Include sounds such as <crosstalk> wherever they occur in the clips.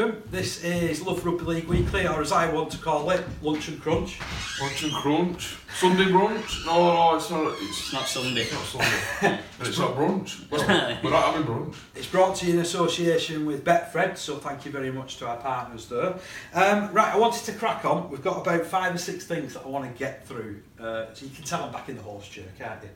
Welcome. This is Love Rugby League Weekly, or as I want to call it, Lunch and Crunch. Lunch and crunch. Sunday brunch? No, no, it's not. It's It's not Sunday. not Sunday. and it's not brunch. <laughs> Well, we're not having brunch. It's brought to you in association with Betfred, so thank you very much to our partners there. Um, right, I wanted to crack on. We've got about five or six things that I want to get through. Uh, so you can tell I'm back in the horse chair, can't you?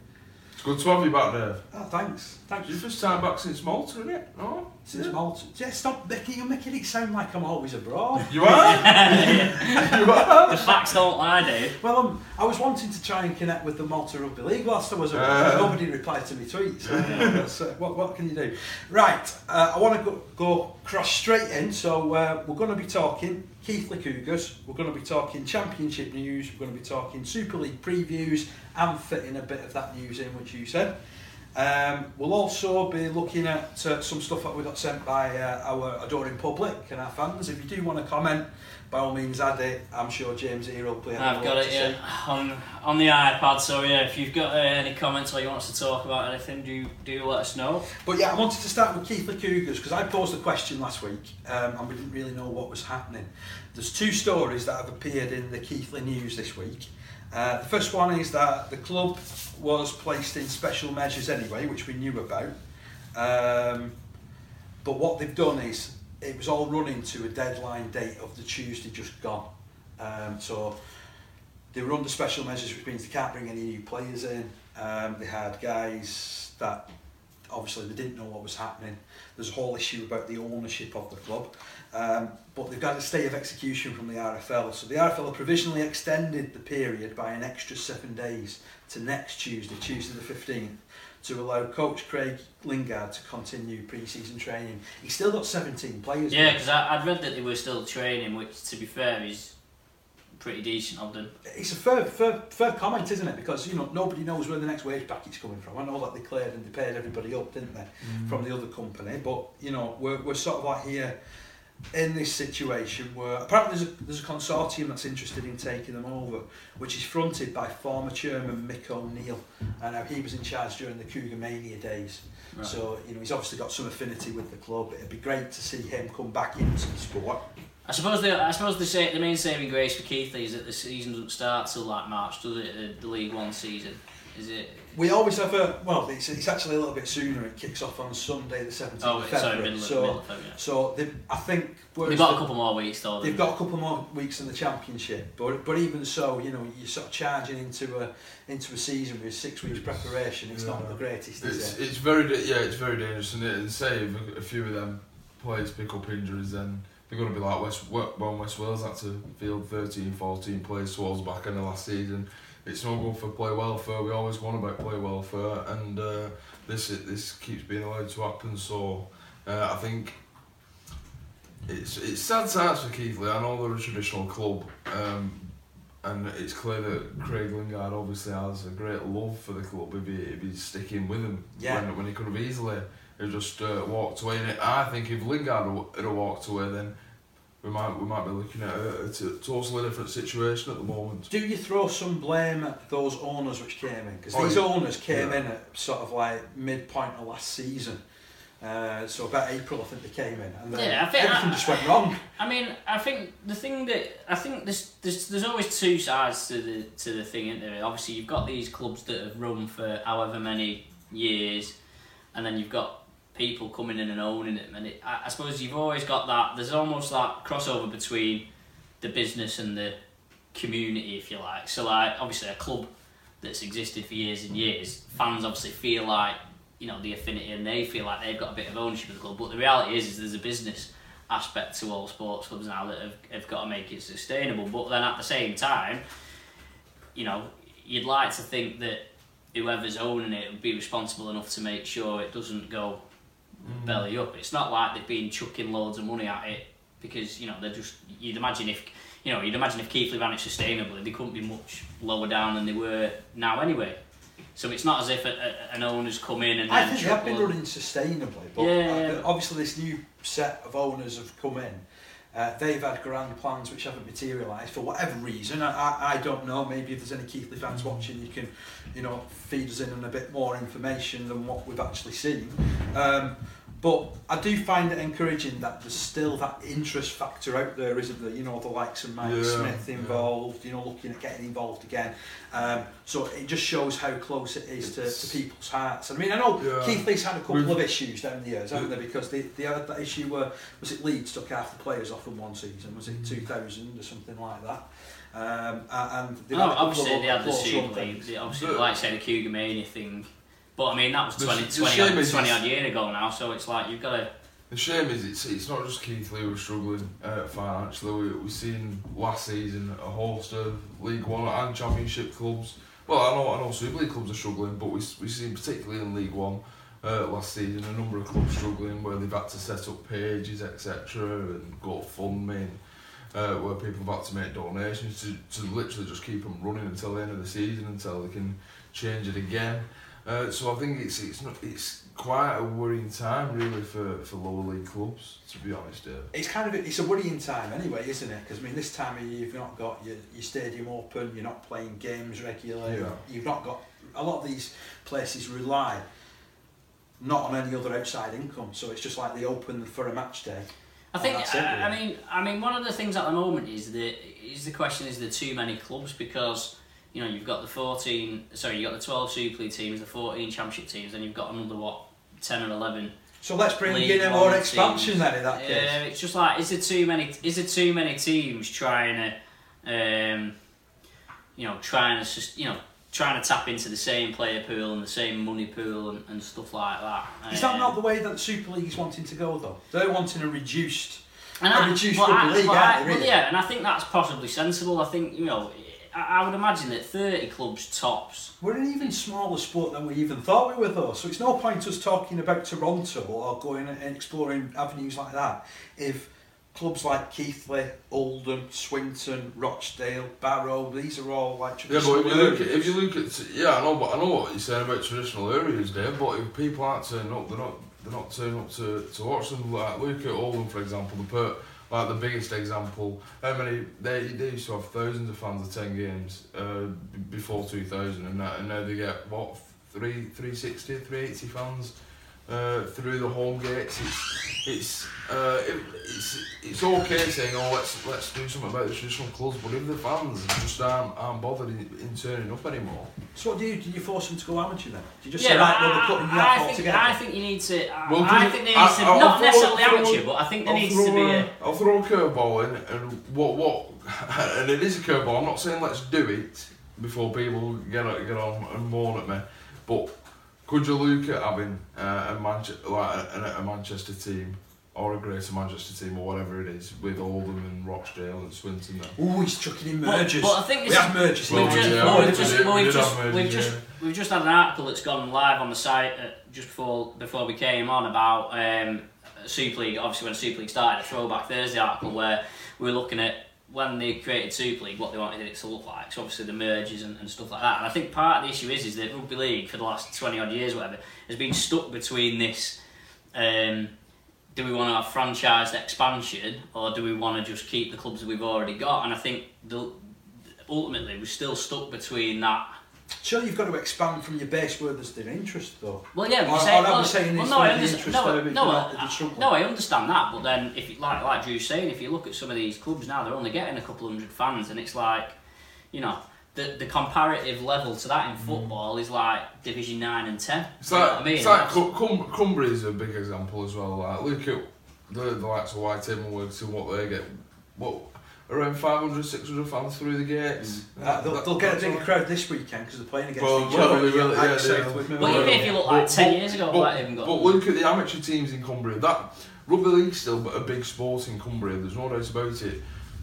It's good to have you back, Dave. Oh, thanks. Thanks. It's your first time back since Malta, isn't it? No? Since Malta. Yeah, stop making, you're making it sound like I'm always abroad. You are? <laughs> you are? <laughs> The facts don't lie, Dave. Well, um, I was wanting to try and connect with the Malta Rugby League whilst I was away. Uh. Nobody replied to my tweets. <laughs> So, you know, that's, uh, what, what can you do? Right, uh, I want to go, go cross straight in. So uh, we're going to be talking Keighley Cougars. We're going to be talking Championship news. We're going to be talking Super League previews and fitting a bit of that news in, which you said. Um, we'll also be looking at uh, some stuff that we got sent by uh, our adoring public and our fans. If you do want to comment, by all means add it. I'm sure James here will play. I've got it yeah on on the iPad. So yeah, if you've got uh, any comments or you want us to talk about anything, do do let us know. But yeah, I wanted to start with Keighley Cougars because I posed a question last week um, and we didn't really know what was happening. There's two stories that have appeared in the Keighley news this week. Uh, the first one is that the club was placed in special measures anyway, which we knew about. Um, but what they've done is it was all running to a deadline date of the Tuesday just gone. Um, so they were under special measures, which means they can't bring any new players in. Um, they had guys that obviously they didn't know what was happening. There's a whole issue about the ownership of the club. Um, but they've got a stay of execution from the RFL. So the RFL have provisionally extended the period by an extra seven days to next Tuesday, Tuesday the 15th, to allow coach Craig Lingard to continue pre-season training. He's still got 17 players. Yeah, because I'd read that they were still training, which to be fair is pretty decent of them. It's a fair, fair, fair comment, isn't it? Because you know nobody knows where the next wage packet's coming from. I know that they cleared and they paid everybody up, didn't they, from the other company? But you know we're, we're sort of like here in this situation where apparently there's a, there's a consortium that's interested in taking them over, which is fronted by former chairman Mick O'Neill. I know he was in charge during the Cougar Mania days. Right. So you know he's obviously got some affinity with the club. It'd be great to see him come back into the sport. I suppose the I suppose the sa- the main saving grace for Keighley is that the season doesn't start till like March, does it? The, the League One season, is it? We always have a well. It's, it's actually a little bit sooner. It kicks off on Sunday, the seventeenth Oh, of sorry, February. middle so, middle of February. so they, I think whereas They've got the- a couple more weeks though. They've haven't got a couple more weeks in the championship, but but even so, you know, you're sort of charging into a into a season with six weeks preparation. It's not the greatest, is It's, it? it's very, yeah, it's very dangerous, and, it, and say if a, a few of them players pick up injuries, then they're going to be like West, when West Wales had to field 13, 14 players towards the back end of last season. It's not good for play welfare. We always want about play welfare, and uh, this this keeps being allowed to happen. So uh, I think it's it's sad times for Keighley. I know they're a traditional club, um, and it's clear that Craig Lingard obviously has a great love for the club if, he, if he's sticking with him, Yeah. when, when he could have easily have just uh, walked away. And I think if Lingard had walked away, then we might we might be looking at a, a t- totally different situation at the moment. Do you throw some blame at those owners which came in? Because Oh, these yeah. owners came Yeah. in at sort of like midpoint of last season. Uh, so about April, I think they came in, and then Yeah, I think everything I- just went wrong. I mean, I think the thing that I think there's there's, there's always two sides to the to the thing, isn't there? Obviously, you've got these clubs that have run for however many years, and then you've got people coming in and owning them. And it, I, I suppose you've always got that. There's almost that crossover between the business and the community, if you like. So, like, obviously, a club that's existed for years and years, fans obviously feel like you know the affinity, and they feel like they've got a bit of ownership of the club. But the reality is, is there's a business aspect to all sports clubs now that have, have got to make it sustainable. But then at the same time, you know, you'd like to think that whoever's owning it would be responsible enough to make sure it doesn't go belly up. It's not like they've been chucking loads of money at it because you know they're just. You'd imagine if you know you'd imagine if Keighley ran it sustainably, they couldn't be much lower down than they were now anyway. So it's not as if a, a, an owner's come in and I think they have been running sustainably, but Yeah, uh, yeah. obviously this new set of owners have come in. Uh, they've had grand plans which haven't materialised for whatever reason. I, I, I don't know. Maybe if there's any Keighley fans watching, you can, you know, feed us in on a bit more information than what we've actually seen. Um, but I do find it encouraging that there's still that interest factor out there, isn't there? You know, the likes of Mike Yeah, Smith yeah. involved. You know, looking at getting involved again. Um, so it just shows how close it is to, to people's hearts. I mean, I know Yeah. Keighley's had a couple We've- of issues down the years, haven't they? Because they, they had that issue where was it Leeds took half the players off in one season? Was it Mm. 2000 or something like that? Um, and they've Oh, had a couple obviously of they had the close Super run League. things. They obviously, But- like I said, the Cougar Mania thing. But I mean, that was The 20, sh- the 20, odd, 20 odd year ago now, so it's like you've got to. The shame is it's it's not just Keighley who are struggling uh, financially. We, we've seen last season a host of League One and Championship clubs. Well, I know I know Super League clubs are struggling, but we we've seen particularly in League One uh, last season a number of clubs struggling where they've had to set up pages etc. and GoFundMe. Uh, where people have had to make donations to, to literally just keep them running until the end of the season until they can change it again. Uh, so I think it's it's not it's quite a worrying time really for, for lower league clubs to be honest. Dave. It's kind of it's a worrying time anyway, isn't it? Because I mean, this time of year you've not got your, your stadium open, you're not playing games regularly, Yeah. you've not got a lot of these places rely not on any other outside income, so it's just like they open for a match day. I think. Oh, it, I, I mean, I mean, one of the things at the moment is that is the question: is there too many clubs? Because you know you've got the fourteen, sorry, you've got the twelve Super League teams, the fourteen Championship teams, and you've got another what ten or eleven So let's bring League in more expansion then in that case. Yeah, it's just like is there too many? Is there too many teams trying to, um, you know, trying to just you know trying to tap into the same player pool and the same money pool and, and stuff like that. Is that Um, not the way that the Super League is wanting to go though? They're wanting a reduced. And I- reduced well, I- league, well, I- they, well, yeah, and I think that's possibly sensible. I think you know, I, I would imagine that thirty clubs tops. We're an even smaller sport than we even thought we were though, so it's no point us talking about Toronto or going and exploring avenues like that if clubs like Keighley, Oldham, Swinton, Rochdale, Barrow, these are all like Yeah, but if you look at if you look at yeah, I know, but I know what you're saying about traditional areas, Dave. But if people aren't turning up, they're not they're not turning up to, to watch them. Like look at Oldham for example, the per like the biggest example. How many they they used to have thousands of fans attend games uh, before 2000, and now, and now they get what three 360, 380 fans. Uh, through the home gates, it's it's uh, it, it's it's okay saying oh let's let's do something about the traditional clubs, but if the fans just aren't, aren't bothered in, in turning up anymore, So what do you do? You force them to go amateur then? Do you just yeah, say but right, well, we're I, cutting you I, think, altogether? I think you need to. I, Well, I can think you- there needs to I- I'll not throw- necessarily throw- amateur, but I think there I'll needs throw to be a, a. I'll throw a curveball in, and what what, <laughs> and it is a curveball. I'm not saying let's do it before people get on- get on and moan at me, but could you look at having uh, a Manchester like a, a Manchester team or a Greater Manchester team or whatever it is with Oldham and Rochdale and Swinton there? Oh, he's chucking in But- mergers. but I think we this- have mergers. We've just, yeah, well, we we've did- just, we we've did just, mergers, we've just, we've just had an article that's gone live on the site uh, just before before we came on about um, Super League. Obviously, when Super League started, a Throwback Thursday article where we were looking at when they created Super League what they wanted it to look like. So obviously the mergers and, and stuff like that. And I think part of the issue is is that rugby league for the last twenty odd years, whatever, has been stuck between this. Um, do we want to have franchised expansion or do we want to just keep the clubs that we've already got? And I think the, ultimately we're still stuck between that. Surely you've got to expand from your base where there's their interest, though. Well, yeah, Or- we're or saying, are well, saying well, no, I understand. No, no, I- not- you're struggling? no, I understand that. But then, if you, like like Drew's saying, if you look at some of these clubs now, they're only getting a couple hundred fans, and it's like, you know, the the comparative level to that in mm. football is like Division Nine and Ten. It's You like, I mean? it's like Cum- Cum- Cumbria is a big example as well. Like, look at the, the likes of White Table and what they get. What around 500, 600 fans through the gates. Uh, they'll, That- they'll get a that's bigger all. crowd this weekend because they're playing against Well, each other. they will, Like yeah, said, they. Well, even if you look like But- 10 but- years ago, but, even got. but look at the amateur teams in Cumbria. That rugby league's still a big sport in Cumbria. There's no doubt about it.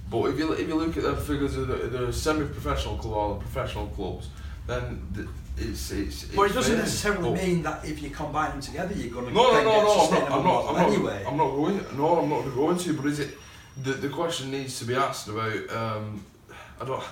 But if you if you look at the figures of the, the semi-professional club or the professional clubs, then the, it's it's. But it doesn't fair. necessarily But- mean that if you combine them together, you're going to No, no, no, no. I'm not. sustainable I'm not. I'm not. anyway. I'm not going. No, I'm not going to. But is it? The the question needs to be asked about. Um, I don't.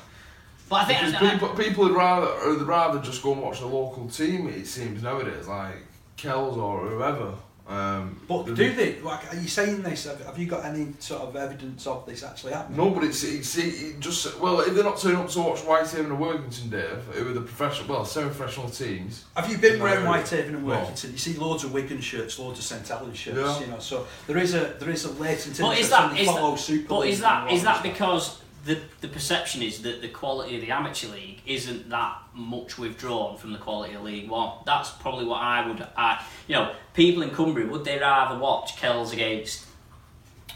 but I think Because people people would rather would rather just go and watch the local team. It seems nowadays like Kells or whoever. Um, But than- do they? Like, are you saying this? Have, have you got any sort of evidence of this actually happening? No, but it's, it's it just well if they're not turning up to watch Whitehaven and Workington, Dave, who are the professional well semi-professional teams. Have you been No, around no. Whitehaven and No. Workington? You see loads of Wigan shirts, loads of St Helens shirts. Yeah. You know, so there is a there is a latent But is that and is they follow that, but is that and is that because the the perception is that the quality of the amateur league isn't that much withdrawn from the quality of League One? That's probably what I would. I you know, people in Cumbria would they rather watch Kells against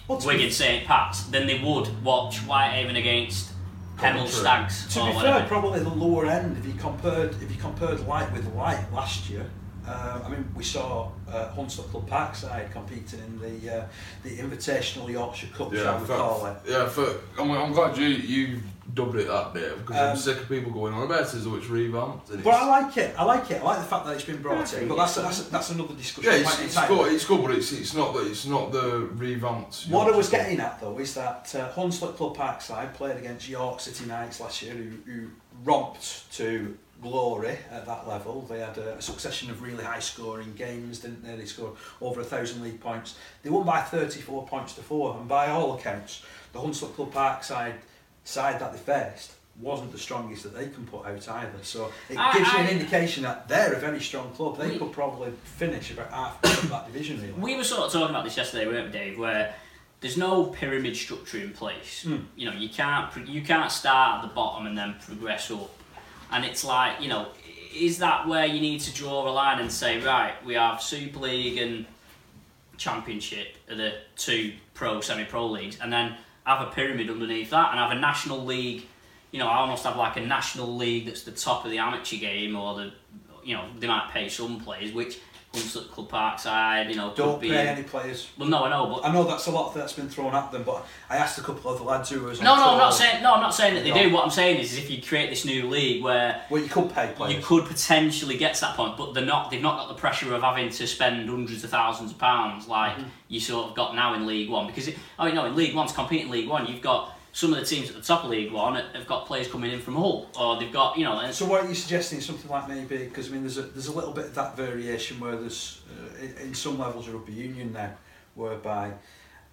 to Wigan St Pat's than they would watch Whitehaven against Hemel Stags To or be whatever. fair, probably the lower end. If you compared, if you compared light with light last year, uh, I mean, we saw uh, Hunslet Parkside competing in the uh, the Invitational Yorkshire Cup, shall we for, call it? yeah. For I'm, I'm glad you you dubbed it that, Dave, because Um, I'm sick of people going on about it as though it's revamped. But I like it. I like it. I like the fact that it's been brought in. But that's that's, that's another discussion. yeah, it's, it's good. It's good, but it's it's not the it's not the revamped. What I was getting at though is that uh, Hunslet Club Parkside played against York City Knights last year, who, who romped to glory at that level. They had a, succession of really high scoring games, didn't they? They scored over a thousand league points. They won by 34 points to four, and by all accounts, the Hunslet Club Parkside side that they faced wasn't the strongest that they can put out either. So it I- gives you an I- indication that they're a very strong club. They We- could probably finish about half of that division, really. We were sort of talking about this yesterday, weren't we, Dave? Where there's no pyramid structure in place. Mm. You know, you can't you can't start at the bottom and then progress up. And it's like, you know, is that where you need to draw a line and say, right, we have Super League and Championship are the two pro, semi-pro leagues, and then have a pyramid underneath that, and have a national league. You know, I almost have like a national league that's the top of the amateur game, or the, you know, they might pay some players, which Club Parkside, you know, Don't be. pay any players. Well, no, I know, but I know that's a lot that's been thrown at them, but I asked a couple of the lads who was no, no, I'm not saying no, I'm not saying that they No. do. What I'm saying is, is if you create this new league where Well, you could pay players. you could potentially get to that point, but they're not. They've not got the pressure of having to spend hundreds of thousands of pounds like Mm-hmm. you sort of got now in League One. Because it, oh, you know, in League One to compete in League One, you've got some of the teams at the top of League One have got players coming in from Hull, or they've got you know. So what are you suggesting? Something like maybe because I mean, there's a there's a little bit of that variation where there's uh, in, in some levels of rugby union now, whereby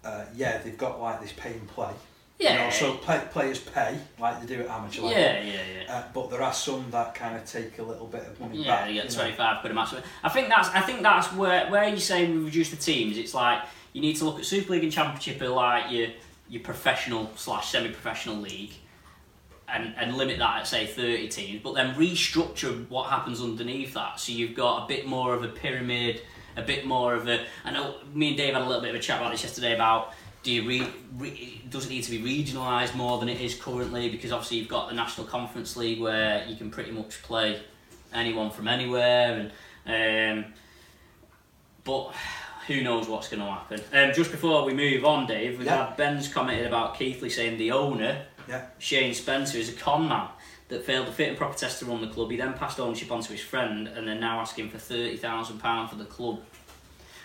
uh, yeah they've got like this pay and play. You Yeah. know, so play, players pay like they do at amateur level. yeah, yeah, yeah. Uh, but there are some that kind of take a little bit of money Yeah, back. you get know. twenty five quid a match. I think that's I think that's where where you say we reduce the teams. It's like you need to look at Super League and Championship like your your professional slash semi professional league, and and limit that at say thirty teams. But then restructure what happens underneath that. So you've got a bit more of a pyramid, a bit more of a. I know me and Dave had a little bit of a chat about this yesterday about. Do you re, re, does it need to be regionalised more than it is currently? Because obviously you've got the National Conference League where you can pretty much play anyone from anywhere and um, but who knows what's going to happen um, just before we move on Dave we've Yeah. had Ben's commented about Keighley saying the owner Yeah. Shane Spencer is a con man that failed a fit and proper test to run the club he then passed ownership on to his friend and they're now asking for £30,000 for the club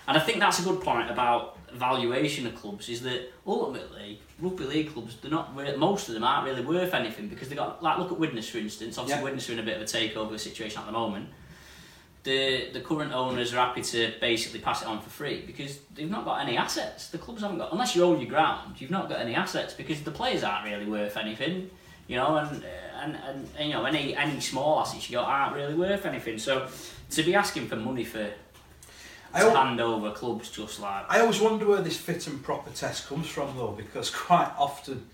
And I think that's a good point about valuation of clubs is that ultimately rugby league clubs they're not most of them aren't really worth anything because they got like look at Widnes for instance. Obviously, Yeah. Widnes are in a bit of a takeover situation at the moment. The the current owners are happy to basically pass it on for free because they've not got any assets. The clubs haven't got unless you own your ground, you've not got any assets because the players aren't really worth anything. You know, and and, and, and you know any any small assets you got aren't really worth anything. So to be asking for money for I to hand over clubs just like I always wonder where this fit and proper test comes from, though, because quite often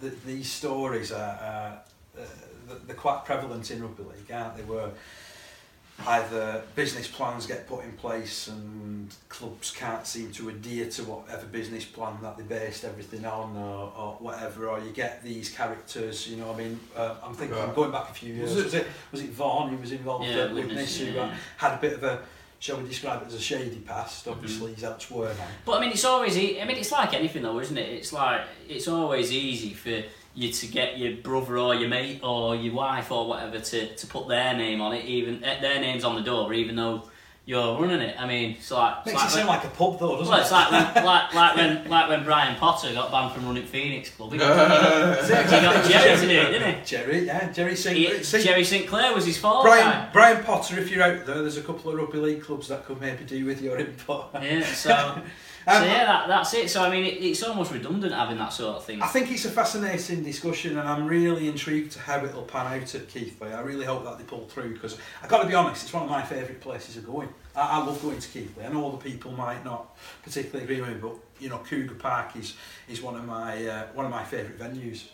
the, these stories are uh, uh, they're quite prevalent in rugby league, aren't they? Where either business plans get put in place and clubs can't seem to adhere to whatever business plan that they based everything on, or, or whatever, or you get these characters. You know, I mean, uh, I'm thinking Right. going back a few years. Was Was it- it was it Vaughan who was involved Yeah, with Widnes, this, who yeah. uh, had a bit of a shall we describe it as a shady past? Mm-hmm. Obviously, he's elsewhere now. But I mean, it's always. e- I mean, it's like anything, though, isn't it? It's like it's always easy for you to get your brother or your mate or your wife or whatever to, to put their name on it, even eh, their names on the door, even though you're running it. I mean, it's like. Makes it's it like seem like a pub, though, doesn't well, it? it's like when, like, like when <laughs> like when Brian Potter got banned from running Phoenix Club. He got, <laughs> he got, he <laughs> got Jerry to do it, didn't he? Jerry, yeah, Jerry he St Clair. Jerry St Clair was his fault. Brian, Brian Potter, if you're out there, there's a couple of rugby league clubs that could maybe do with your input. Yeah, so. So yeah, that, that's it. So I mean, it, it's almost redundant having that sort of thing. I think it's a fascinating discussion, and I'm really intrigued to how it'll pan out at Keighley. I really hope that they pull through because I've got to be honest, it's one of my favourite places of going. I, I love going to Keighley. I know other people might not particularly agree with me, but you know, Cougar Park is is one of my uh, one of my favourite venues.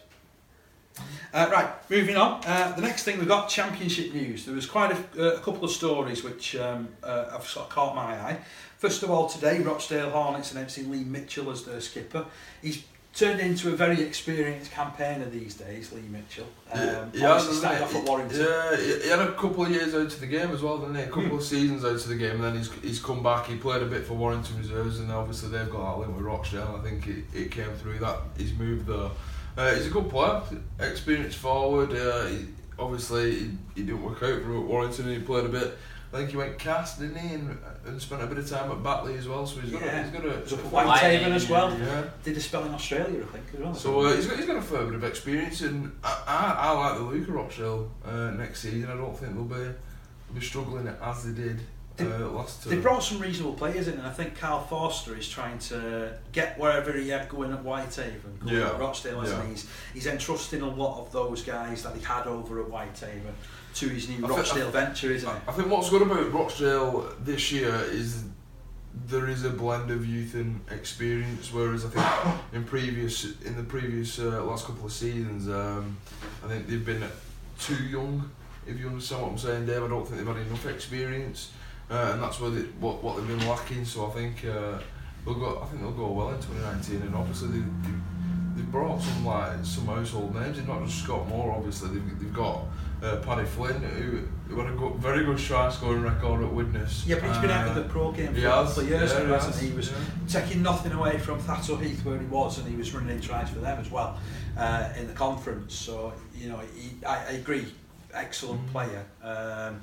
Uh, right, moving on. Uh, the next thing we've got championship news. There was quite a, uh, a couple of stories which um, uh, have sort of caught my eye. First of all, today Rochdale Hornets announcing Lee Mitchell as their skipper. He's turned into a very experienced campaigner these days, Lee Mitchell. Um, yeah, started off at Warrington. Yeah, he had a couple of years out of the game as well, didn't he? A couple of seasons out of the game, and then he's he's come back. He played a bit for Warrington Reserves, and obviously they've got that link with Rochdale. I think it, it came through that he's moved there. Uh, he's a good player, experienced forward. Uh, he, obviously, he, he didn't work out for Warrington. and He played a bit. I think he went cast, didn't he, and, and spent a bit of time at Batley as well. So he's got a, he's got a, He was up at White Whitehaven as well. yeah. Did a spell in Australia, I think, as well. So uh, he's got he's got a fair bit of experience, and I, I, I like the Luca Rochdale uh, next season. I don't think they'll be they'll be struggling as they did uh, last They brought some reasonable players in, and I think Carl Forster is trying to get wherever he had going at Whitehaven, going Yeah. at Rochdale, hasn't Yeah. he? He's, he's entrusting a lot of those guys that he had over at Whitehaven to his new I think- Rochdale venture, isn't I, it? I think what's good about Rochdale this year is there is a blend of youth and experience, whereas I think in previous in the previous uh, last couple of seasons, um, I think they've been too young. If you understand what I'm saying, Dave, I don't think they've had enough experience, uh, and that's where they, what what they've been lacking. So I think uh, they'll go. I think they'll go well in 2019, and obviously they. they They've brought some like some household names, and not just Scott Moore. Obviously, they've, they've got uh, Paddy Flynn, who, who had a very good try scoring record at Widnes. Yeah, but he's been out of Uh, the pro game for has, of years yeah, now, he? He was yeah. taking nothing away from Thatto Heath where he was, and he was running in tries for them as well uh, in the conference. So you know, he, I, I agree, excellent Mm. player. Um,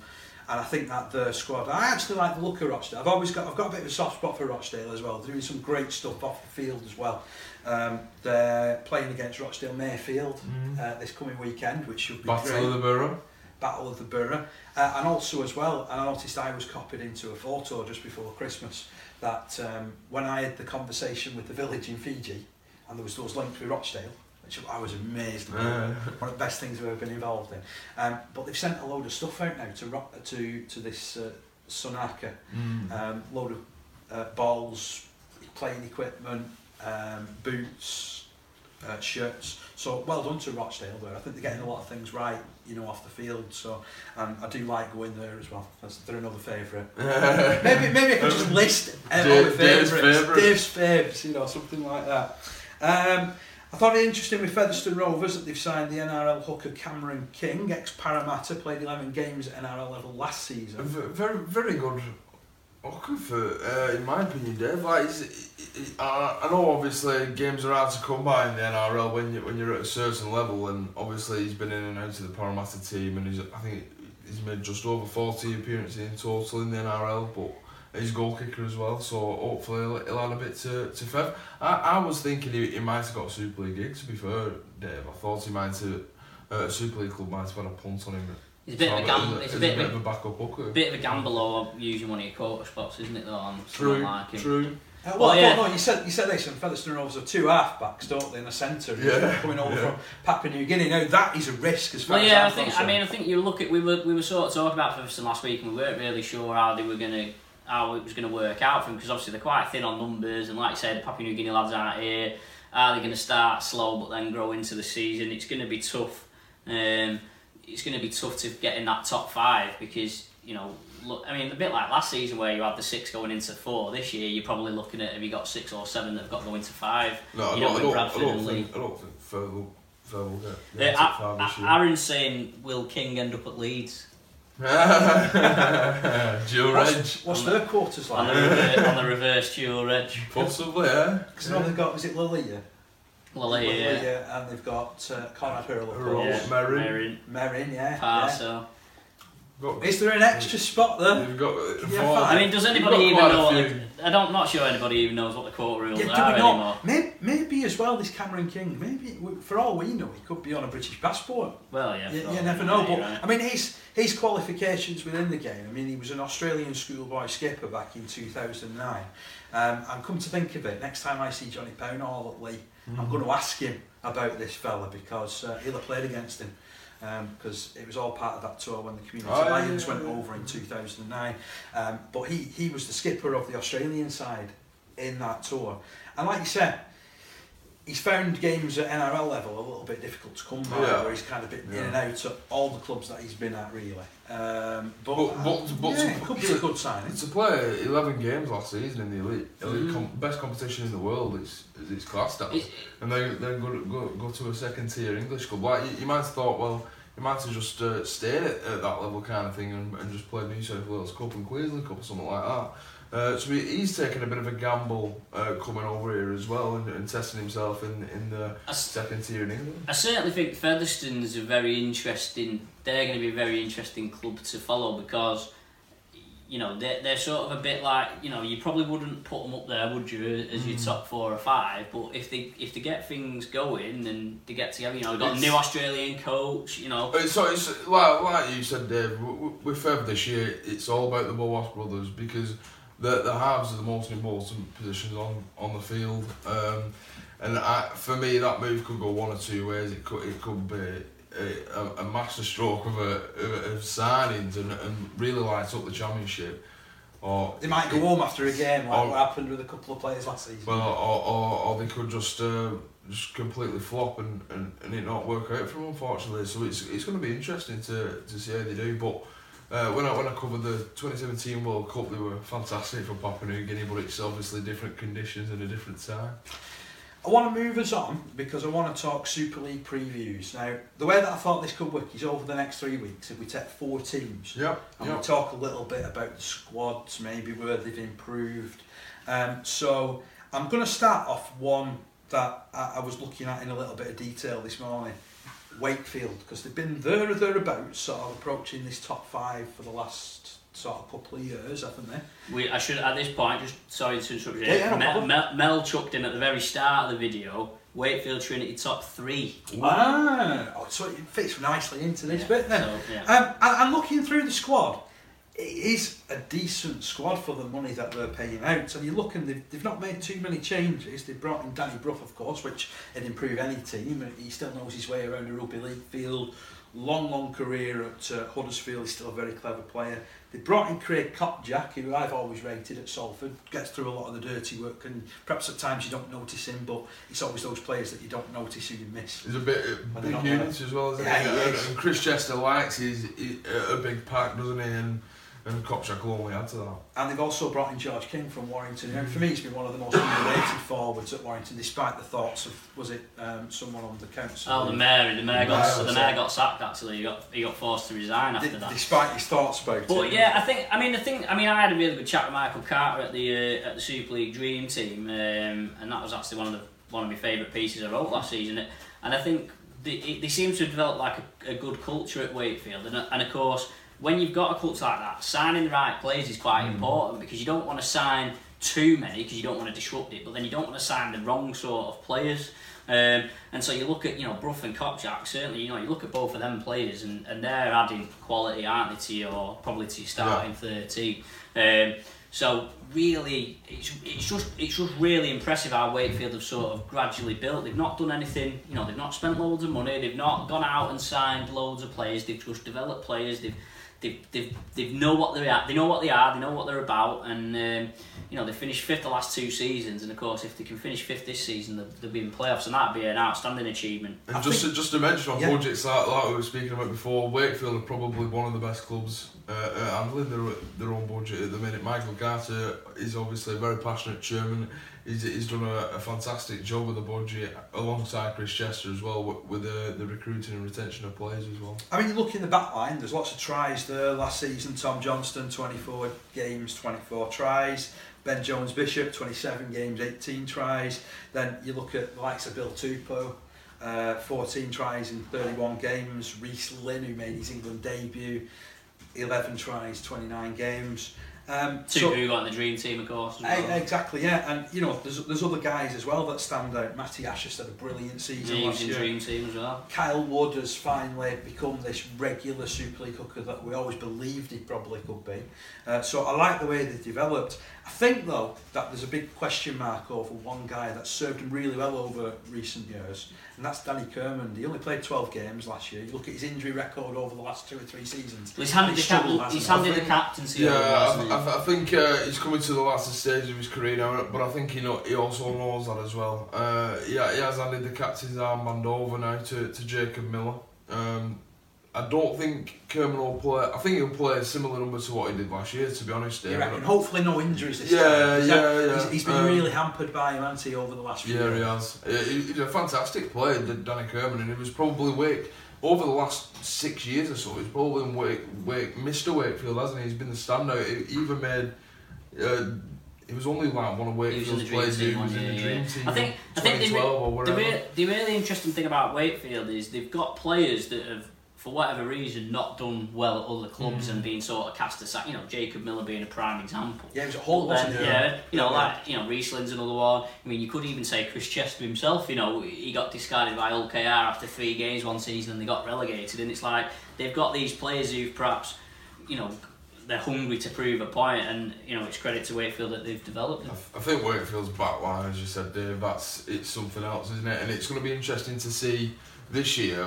and I think that the squad. I actually like the look of Rochdale. I've always got I've got a bit of a soft spot for Rochdale as well. They're doing some great stuff off the field as well. Um, they're playing against Rochdale Mayfield Mm. uh, this coming weekend, which should be Battle great. of the Borough. Battle of the Borough. Uh, and also as well, I noticed I was copied into a photo just before Christmas that um, when I had the conversation with the village in Fiji, and there was those links with Rochdale, which I was amazed <laughs> about. Uh. One of the best things I've ever been involved in. Um, but they've sent a load of stuff out now to to to this uh, Sunaka. Mm. Um, load of uh, balls, playing equipment, um, boots, uh, shirts. So well done to Rochdale there. I think they're getting a lot of things right, you know, off the field. So um, I do like going there as well. That's, they're another favourite. <laughs> maybe maybe I could just list all Dave- the Dave's favourites. Dave's favourites, you know, something like that. Um, I thought it interesting with Featherstone Rovers that they've signed the NRL hooker Cameron King, ex Parramatta, played 11 games at NRL level last season. v- very, very good hooker for, uh, in my opinion, Dave. Like, he's, I, know obviously games are hard to come by in the NRL when you when you're at a certain level, and obviously he's been in and out of the Parramatta team, and he's I think he's made just over forty appearances in total in the NRL, but. his goal kicker as well. So hopefully he'll, he'll add a bit to to Fev. I, I was thinking he, he might have got a Super League gig. To be fair, Dave, I thought he might have. Uh, Super League club might have had a punt on him. It's a bit of a gamble. It's It's a, a bit, bit of of a backup hooker. bit of a gamble or using one of your quarter spots, isn't it? Though on True, like him. true. Uh, well, Well, I yeah. don't. You said you said this, and Featherstone Rovers are two half backs, don't they, in the centre? Yeah, coming over yeah. from Papua New Guinea. Now that is a risk as far Well, as yeah, I I'm think. I mean, I think you look at we were we were sort of talking about Featherstone last week, and we weren't really sure how they were gonna how it was gonna work out for them because obviously they're quite thin on numbers, and like I said, the Papua New Guinea lads aren't here. Are they going to start slow but then grow into the season? It's going to be tough. Um, it's going to be tough to get in that top five because you know. Look, I mean, a bit like last season where you had the six going into four. This year, you're probably looking at have you got six or seven that have got going to into five. No, I you don't, know, I with don't, I Bradford don't think, I don't think Fev will, Fev will get, Uh, get top A- five this A- year. Aaron's saying, will King end up at Leeds? <laughs> Dual reg. what's, what's their quarters On the, like? on the reverse dual reg. Possibly, yeah. <laughs> Because now they've got is it Lilia? Well, yeah. Lilia, and they've got uh, Konrad Hurrell, of Hurrell. course. yeah. Merrin. Merrin. Merrin, yeah. yeah. Parso. Is there an extra spot there? you've got, Yeah. I mean, does anybody even know? The, I don't, not sure anybody even knows what the court rules Yeah, are anymore. Maybe, maybe as well, this Cameron King, maybe, for all we know, he could be on a British passport. Well, yeah. You, you never know, but right. I mean, his his qualifications within the game. I mean, he was an Australian schoolboy skipper back in 2009. Um, and come to think of it, next time I see Johnny Pownall at Lee, I'm going to ask him about this fella because uh, he'll have played against him. Because it was all part of that tour when the Community Oh, yeah, Lions yeah, went over in 2009. Um, but he, he was the skipper of the Australian side in that tour. And like you said, he's found games at NRL level a little bit difficult to come by, Yeah. where he's kind of been in and out at all the clubs that he's been at, really. Um, but But- but- uh, but yeah, to- it could be to- a good signing. To play 11 games last season in the elite, elite Mm. com- best competition in the world, it's it's class that. It's- And then then go, go go to a second tier English club. Like you, you might have thought, well, you might have just uh, stayed at, at that level kind of thing and, and just played New South Wales Cup and Queensland Cup or something like that. Uh, so he, he's taking a bit of a gamble uh, coming over here as well and, and testing himself in in the I second tier in England. I certainly think Featherstone's a very interesting. They're going to be a very interesting club to follow because, you know, they're, they're sort of a bit like you know you probably wouldn't put them up there, would you, as your top four or five? But if they if they get things going and they get together, you know, got a new Australian coach, you know. Uh, So it's like, like you said, Dave. With Fev this year, it's all about the Boas brothers because the the halves are the most important positions on on the field. Um, and I, for me, that move could go one or two ways. It could it could be a, a, a master stroke of a of, signings and, and really lights up the championship, or They might go home after a game, like Oh. what happened with a couple of players last season. well, or, or, or they could just uh, just completely flop and, and, and it not work out for them, unfortunately. So it's it's going to be interesting to, to see how they do. But uh, when I when I covered the 2017 World Cup, they were fantastic for Papua New Guinea, but it's obviously different conditions and a different time. I want to move us on because I want to talk Super League previews. Now, the way that I thought this could work is over the next three weeks, if we take four teams Yep. and we talk a little bit about the squads, maybe where they've improved. Um, so I'm going to start off one that I, I was looking at in a little bit of detail this morning. Wakefield, because they've been there or thereabouts, sort of approaching this top five for the last sort of couple of years, haven't they? We, I should at this point just sorry to interrupt you. Yeah, yeah, no Mel. Mel, Mel chucked in at the very start of the video. Wakefield Trinity top three. Ah, oh, so it fits nicely into this bit then. So, yeah. Um, and, and looking through the squad, it is a decent squad for the money that they're paying out. And you look and they've, they've not made too many changes. They brought in Danny Brough, of course, which would improve any team. He still knows his way around a rugby league field. Long, long career at uh, Huddersfield. He's still a very clever player. They brought in Craig Kopczak, who I've always rated at Salford. Gets through a lot of the dirty work, and perhaps at times you don't notice him, but it's always those players that you don't notice who you miss. He's a bit uh, big units as well, isn't Yeah, he? he is. and Chris Chester likes his, his a big pack, doesn't he? And and the Kopczak will only add to that. And they've also brought in George King from Warrington. And for me, he's been one of the most underrated forwards at Warrington, despite the thoughts of was it um, someone on the council? Oh, the mayor, the mayor got Mayor the mayor it. got sacked. Actually, he got he got forced to resign after D- that. despite his thoughts about it. But yeah, I think I mean the thing. I mean, I had a really good chat with Michael Carter at the uh, at the Super League Dream Team, um, and that was actually one of the one of my favourite pieces I wrote last season. And I think they, they seem to have developed like a, a good culture at Wakefield, and, and of course when you've got a clutch like that, signing the right players is quite Mm. important because you don't want to sign too many because you don't want to disrupt it, but then you don't want to sign the wrong sort of players. Um, and so you look at you know Brough and Kopczak certainly you know you look at both of them players and, and they're adding quality aren't they to your probably to your starting thirteen. Um, so really it's, it's just it's just really impressive how Wakefield have sort of gradually built. They've not done anything you know they've not spent loads of money. They've not gone out and signed loads of players. They've just developed players. They've they they they know what they're. They know what they are. They know what they're about, and um, you know they finished fifth the last two seasons. And of course, if they can finish fifth this season, they'll, they'll be in playoffs, and that'd be an outstanding achievement. And I just think- to, just to mention on Yeah. budgets like, like we were speaking about before, Wakefield are probably one of the best clubs uh, at handling their their own budget at the minute. Michael Carter is obviously a very passionate chairman. He's, he's done a, a fantastic job with the budget alongside Chris Chester as well with, with the, the recruiting and retention of players as well. I mean, you look in the back line, there's lots of tries there. Last season, Tom Johnston, 24 games, 24 tries. Ben Jones Bishop, 27 games, 18 tries. Then you look at the likes of Bill Tupou, uh, 14 tries in 31 games. Reece Lyne, who made his England debut, 11 tries, 29 games. Um, Two so- who got in the dream team, of course. Well. Exactly, yeah, and you know, there's there's other guys as well that stand out. Matty Ashurst had a brilliant season was last year. dream team as well. Kyle Wood has finally become this regular Super League hooker that we always believed he probably could be. Uh, so I like the way they've developed. I think though that there's a big question mark over one guy that served him really well over recent years, and that's Danny Kirmond. He only played 12 games last year. You look at his injury record over the last two or three seasons. Well, he's handed, the, struggled, cap- he's he? handed the captaincy Yeah, over, hasn't I. I, I think uh, he's coming to the last stage of his career now, but I think he know, he also knows that as well. Uh, yeah, he has handed the captain's armband over now to, to Jacob Miller. Um, I don't think Kirmond will play. I think he'll play a similar number to what he did last year. To be honest, You reckon? Hopefully no injuries this Yeah, time. He's had- yeah, yeah. He's, he's been Um, really hampered by him, hasn't he, over the last few Yeah, he years? has. Yeah, He's a fantastic player, D- Danny Kirmond, and he was probably Wake over the last six years or so. He's probably in Wake, Wake, Mr. Wakefield, hasn't he? He's been the standout. He even made. Uh, he was only like one of He was in the Wakefield's dream players who team was in the dream yeah. team. I think I think the, or the, re- the really interesting thing about Wakefield is they've got players that have, for whatever reason, not done well at other clubs Mm. and being sort of cast aside. You know, Jacob Miller being a prime example. Yeah, he was a Hull, But wasn't then, he? yeah, you know, Yeah. like you know, Reece Lyne's another one. I mean, you could even say Chris Chester himself. You know, he got discarded by Hull KR after three games one season, and they got relegated. And it's like they've got these players who've perhaps, you know, they're hungry to prove a point, and you know, it's credit to Wakefield that they've developed them. I think Wakefield's back line, as you said, Dave, that's it's something else, isn't it? And it's going to be interesting to see this year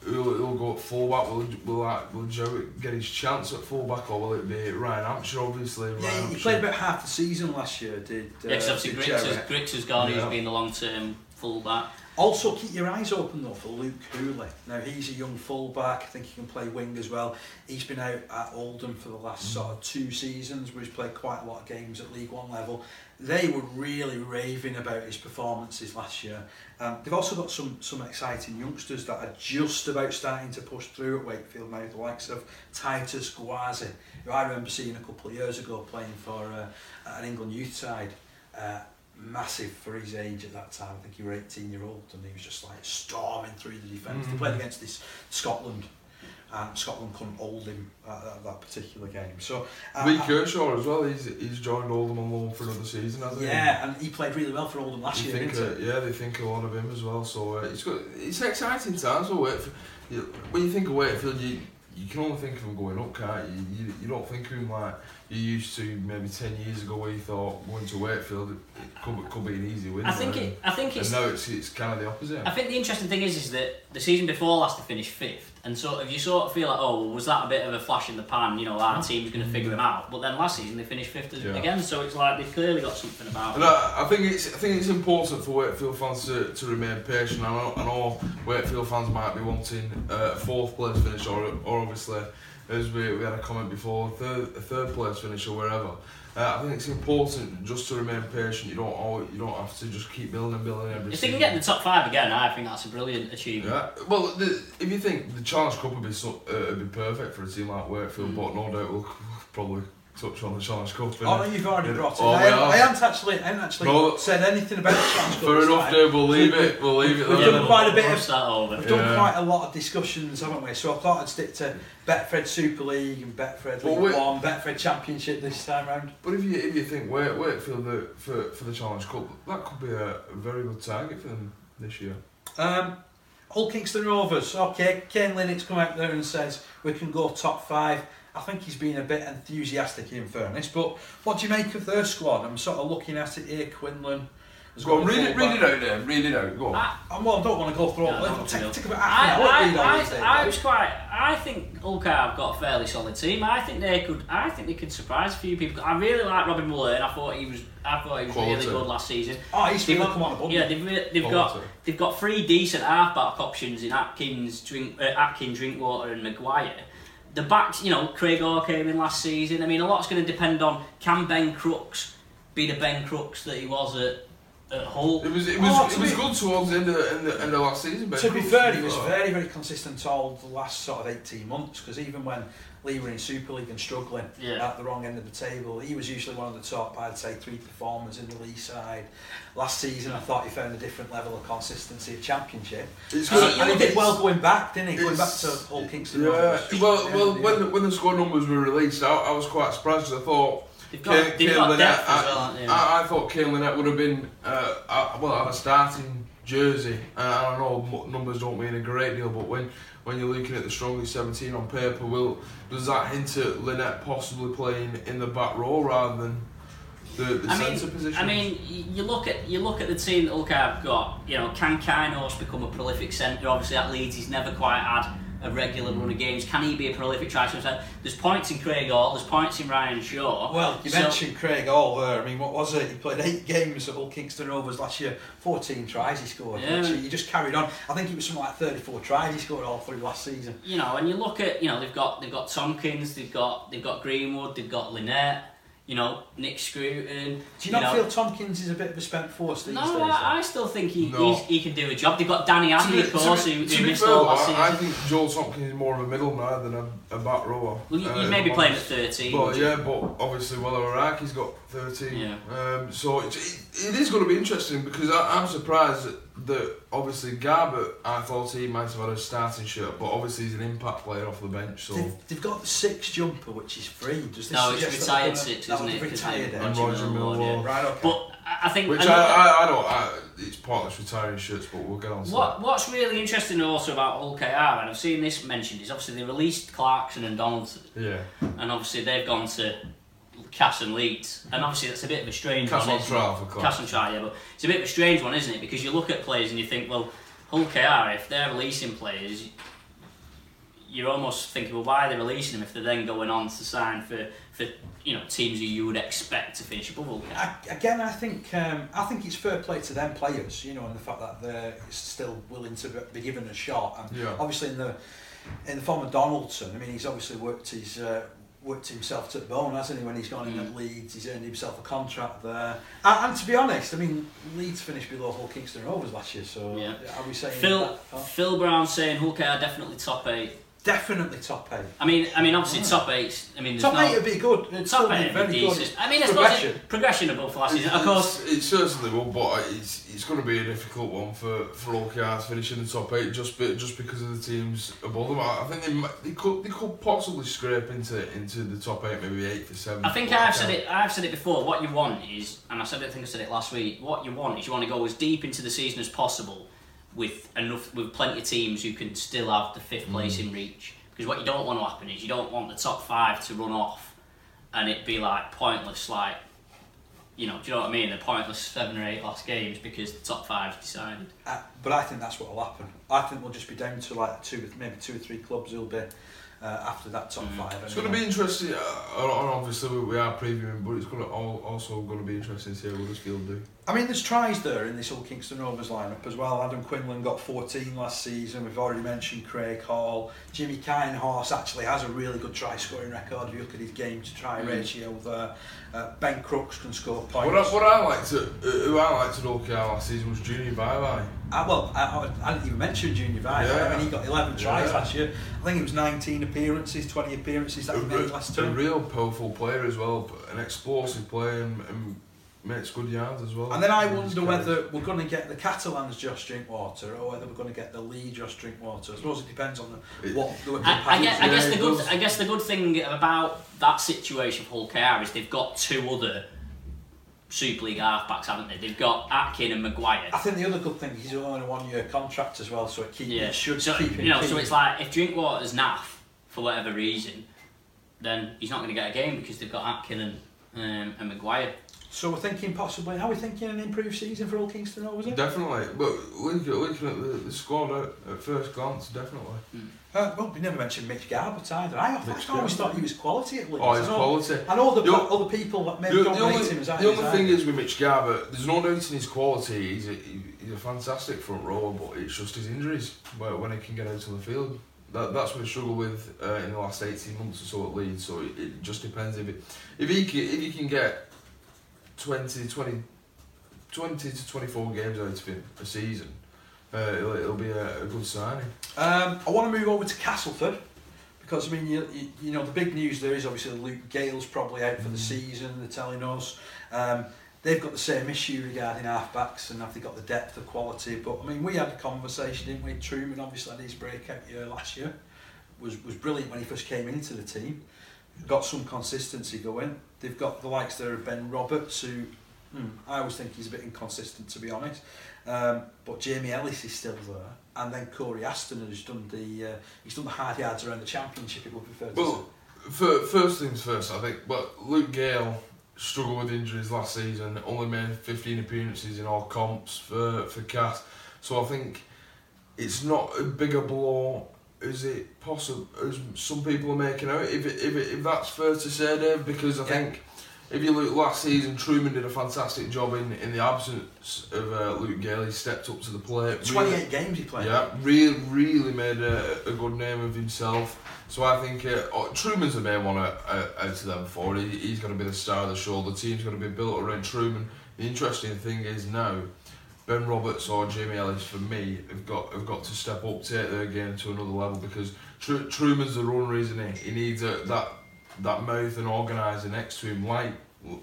who'll, who'll go at fullback. Will will, that, will Joe get his chance at fullback, or will it be Ryan Hampshire? Obviously, Ryan Yeah, he Hampshire. played about half the season last year. Did uh, Yeah, because obviously did Grix has, Jerry. Grix has gone, Yeah. who's been the long term fullback. Also, keep your eyes open though for Luke Hooley. Now he's a young fullback. I think he can play wing as well. He's been out at Oldham for the last sort of two seasons, where he's played quite a lot of games at League One level. They were really raving about his performances last year. Um, they've also got some some exciting youngsters that are just about starting to push through at Wakefield now. The likes of Titus Gwaze, who I remember seeing a couple of years ago playing for uh, an England youth side. Uh, massive for his age at that time. I think he was 18 year old and he was just like storming through the defence. They played against this Scotland. And Scotland couldn't hold him at, at that particular game. So uh, Lee Kershaw as well. He's he's joined Oldham on loan for another season, hasn't he? yeah, and he played really well for Oldham last They year, think, didn't he? uh, yeah, they think a lot of him as well. So uh, it's got it's exciting times for Wakefield. You- When you think of Wakefield, you you can only think of him going up, can't you? You, you don't think of him like you used to maybe ten years ago, where you thought going to Wakefield it could, be- could be an easy win. I think and, it. I think and it's. now it's it's kind of the opposite. I think the interesting thing is, is that the season before last they finished fifth, and so if you sort of feel like, oh, well, was that a bit of a flash in the pan? You know, our team's going to figure them out. But then last season they finished fifth Yeah. again, so it's like they've clearly got something about. And. I, I think it's I think it's important for Wakefield fans to, to remain patient. I know, I know Wakefield fans might be wanting uh, a fourth place finish, or or obviously as we, we had a comment before, third a third place finish or wherever. Uh, I think it's important just to remain patient. You don't always, you don't have to just keep building and building every. If they can get in the top five again, I think that's a brilliant achievement. Yeah, well, the, if you think the Challenge Cup would be so, uh, would be perfect for a team like Wakefield, Mm. but no doubt we'll <laughs> probably touch on the Challenge Cup. Oh no, you've already Yeah. brought it. Oh, I, we haven't, I have. haven't actually, I haven't actually No. said anything about the Challenge Cup Fair enough, time. Dave. We'll leave it. We'll leave it We've there. done quite a bit of- that over. We've done Yeah. quite a lot of discussions, haven't we? So I thought I'd stick to Betfred Super League and Betfred League we- One, Betfred Championship this time round. But if you if you think Wake, Wakefield the, for for the Challenge Cup, that could be a, a very good target for them this year. Um, Hull Kingston Rovers. Okay, Kane Linnett come out there and says we can go top five. I think he's been a bit enthusiastic in fairness, but what do you make of their squad? I'm sort of looking at it here. Quinlan. has Go on, got a read it, read fullback. it out there. Read it out. Go on. I, well, I don't want to go through all No, of don't it. Take, take about half an hour. I, read all I, these. I, I was quite. I think Ulker have got a fairly solid team. I think they could. I think they could surprise a few people. I really like Robin Mullane. I thought he was. I thought he was Quality. really good last season. Oh, he's They've really got- come on above. Yeah, they've, they've got they've got three decent halfback options in Atkins, Drink, uh, Atkins, Drinkwater, and McGuire. The backs, you know, Craig Orr came in last season. I mean, a lot's going to depend on can Ben Crooks be the Ben Crooks that he was at at Hull. It was it was Oh, it was be- good towards the end of the, end of, end of last season. Ben To be fair, he was very, very consistent all the last sort of 18 months because even when Leigh were in Super League and struggling Yeah. at the wrong end of the table, he was usually one of the top, I'd say, three performers in the Leigh side. Last season, I thought he found a different level of consistency of Championship. It's And, good. and he did well going back, didn't he? Going back to Hull Kingston Yeah, Rovers. well, Yeah, well, yeah. when the, when the score numbers were released, I, I was quite surprised 'cause I thought got, Kane- they've Kane got Linnett, I, well, haven't they? I, I thought Kane Linnett would have been, uh, uh, well, had a starting jersey. I don't know, numbers don't mean a great deal, but when, when you're looking at the strongest 17 on paper, will does that hint at Linnett possibly playing in the back row rather than the, the I mean, centre position? I mean, you look at you look at the team that I've got. You know, can Kainos become a prolific centre? Obviously, at Leeds, he's never quite had a regular run of games. Can he be a prolific try scorer? There's points in Craig Hall. There's points in Ryan Shaw. Well, you So- mentioned Craig Hall there. I mean, what was it? He played eight games at Hull Kingston Rovers last year. 14 tries he scored. Yeah. he just carried on. I think it was something like 34 tries he scored all through last season. you know, and you look at you know they've got they've got Tomkins, they've got they've got Greenwood, they've got Linnett, you know Nick Scruton. Do you not know. feel Tomkins is a bit of a spent force these No, days? though? I, I still think he, No. he's, he can do a job. They've got Danny To Andy, be- of to course, be- who, to who be missed fair, all last I, I think Joel Tomkins is more of a middle middleman than a, a back rower. Well, you, uh, you may be playing at 13. But yeah, but obviously, well, Hauraki's got 13. Yeah. Um, so it, it, it is going to be interesting because I, I'm surprised that, that obviously Garbutt, I thought he might have had a starting shirt, but obviously he's an impact player off the bench. So They've, they've got the six jumper, which is free. Does this No, it's suggest that they're retired six, that isn't was it? 'Cause Retired, and Roger Millward, Millward. yeah. Right, okay. But I think which I, another- I, I don't. I, it's pointless retiring shirts, but we'll get on to What What's really interesting also about Hull KR, and I've seen this mentioned, is obviously they released Clarkson and Donaldson. Yeah. and obviously they've gone to Cass and Leeds, and obviously that's a bit of a strange Cass one. on isn't trial for Clarkson. Cass on trial, yeah, but it's a bit of a strange one, isn't it? Because you look at players and you think, well, Hull KR, if they're releasing players, you're almost thinking, well, why are they releasing them if they're then going on to sign for, for you know teams who you would expect to finish above Hull I, again, I think um, I think it's fair play to them players, you know, and the fact that they're still willing to be given a shot. And Yeah. obviously, in the in the form of Donaldson, I mean, he's obviously worked his uh, worked himself to the bone, hasn't he? When he's gone in Mm. at Leeds, he's earned himself a contract there. And, and to be honest, I mean, Leeds finished below Hull Kingston Rovers last year, so Yeah. are we saying Phil that? Phil Brown saying Hull KR definitely top eight. Definitely top eight. I mean, I mean, obviously top eight. I mean, Top no, eight would be good. It'd top eight would very be good. I mean, I suppose progression. it, progression above last season. Of course, it certainly will, but it's it's going to be a difficult one for for OKRs finishing the top eight just be, just because of the teams above them. I I think they might, they could they could possibly scrape into into the top eight, maybe eight for seven. I think I've said it. I've said it before. What you want is, and I said it. I think I said it last week. What you want is you want to go as deep into the season as possible, with enough with plenty of teams who can still have the fifth place in reach. Because what you don't want to happen is you don't want the top five to run off, and it be like pointless, like you know, do you know what I mean? The pointless seven or eight last games because the top five's decided. Uh, but I think that's what will happen. I think we'll just be down to like two, maybe two or three clubs who'll be uh, after that top Mm. five. It's going to be interesting. Uh, and obviously, we- we are previewing, but it's going to also going to be interesting to see what how Huddersfield do. I mean, there's tries there in this Hull Kingston Rovers lineup as well. Adam Quinlan got 14 last season. We've already mentioned Craig Hall. Jimmy Keinhorst actually has a really good try scoring record. If you look at his game to try Mm. ratio there, uh, Ben Crooks can score points. What I, what I liked at uh, who I liked at OKR last season was Junior Vaivai. I, well, I, I, didn't even mention Junior Vaivai. Yeah. I mean, he got 11 tries Yeah. last year. I think it was 19 appearances, 20 appearances that a, he made last a real powerful player as well, an explosive player and, and makes good yards as well. And then I He's wonder great. whether we're going to get the Catalans Josh Drinkwater or whether we're going to get the Leigh Josh Drinkwater. I suppose it depends on the, what the, the I, I, guess, I guess the good does. I guess the good thing about that situation for Hull KR is they've got two other Super League halfbacks, haven't they? They've got Atkin and McGuire. I think the other good thing is he's only on a one-year contract as well, so it, keep, Yeah, it should so keep him. you know, so it's like if Drinkwater's naff for whatever reason, then he's not going to get a game because they've got Atkin and um, and McGuire. So we're thinking possibly. Are we thinking an improved season for Hull Kingston? Or was it? Definitely, but looking, looking at the, the squad at, at first glance, definitely. Uh, well, we never mentioned Mitch Garbutt either. I, I always thought he was quality at Leeds. Oh, he's I know, quality. I know the, The o- other people that maybe The, don't the rate only, him as the high only thing is with Mitch Garbutt, there's no doubting his quality. He's a, he's a fantastic front rower, but it's just his injuries where, when he can get out on the field. That, that's what he struggled with uh, in the last 18 months or so at Leeds. So it, it just depends if it, if he can, if he can get 20, 20, 20 to 24 games out of him a season, uh, it'll, it'll be a, a good signing. Um, I want to move over to Castleford because I mean, you, you, you know, the big news there is obviously Luke Gale's probably out for the season. They're telling us um, they've got the same issue regarding halfbacks and have they got the depth, of quality. But I mean, we had a conversation, didn't we? Trueman obviously had his breakout year last year. Was was brilliant when he first came into the team. Got some consistency going. They've got the likes there of Ben Roberts, who hmm, I always think he's a bit inconsistent to be honest. Um, but Jamie Ellis is still there, and then Cory Aston has done the uh, he's done the hard yards around the championship. It would be fair to. Well, fir- first things first, I think. But Luke Gale struggled with injuries last season. Only made 15 appearances in all comps for for Cass. So I think it's not a bigger blow as it possible as some people are making out. If it, if it, if that's fair to say, Dave, because I Yeah. think. If you look last season, Trueman did a fantastic job in, in the absence of uh, Luke Gale. He stepped up to the plate. Twenty eight really- games he played. yeah, really, really made a, a good name of himself. So I think uh, oh, Trueman's the main one out, out out of them four. He, he's going to be the star of the show. The team's going to be built around Truman. The interesting thing is now, Ben Roberts or Jamie Ellis for me have got have got to step up, take their game to another level because Tru- Trueman's the runner, isn't he? He needs a, that that mouth and organiser next to him, like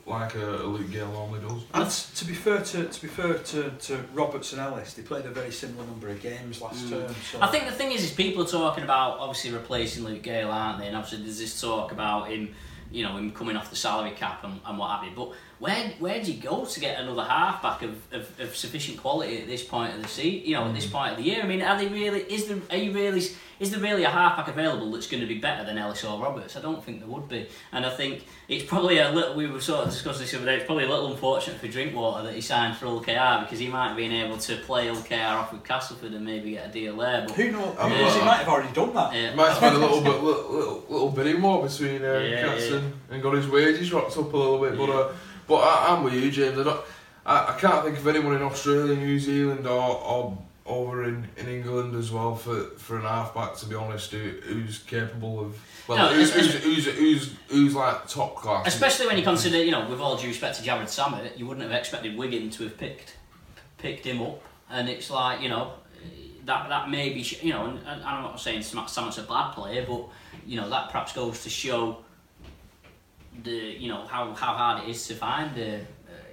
like a, a Luke Gale normally does. And to be fair to to be fair to, to Roberts and Ellis, they played a very similar number of games last mm. term. So I think the thing is, is people are talking about obviously replacing Luke Gale, aren't they? And obviously there's this talk about him, you know, him coming off the salary cap and, and what have you. But where where do you go to get another halfback of, of, of sufficient quality at this point of the season? You know, at this point of the year. I mean, are they really? Is there? Are you really? Is there really a halfback available that's going to be better than Ellis or Roberts? I don't think there would be. And I think it's probably a little. We were sort of discussing this the other day. It's probably a little unfortunate for Drinkwater that he signed for Hull KR because he might have been able to play Hull KR off with Castleford and maybe get a deal there. But who knows? I'm he might have already done that. yeah. Might have been a little bit, <laughs> little, little, little bit more between uh, Yeah, Cats yeah. And, and got his wages rocked up a little bit. But uh, but I, I'm with you, James. I, don't, I, I can't think of anyone in Australia, New Zealand, or, or over in, in England as well for, for an halfback. To be honest, who, who's capable of well, No, who's, who's, who's, who's, who's like top class. Especially when you consider, you know, with all due respect to Jared Sammut, you wouldn't have expected Wigan to have picked picked him up, and it's like, you know, that that may be, you know, and, and I'm not saying Sam- Sammut's a bad player, but you know that perhaps goes to show the, you know, how, how hard it is to find a, uh,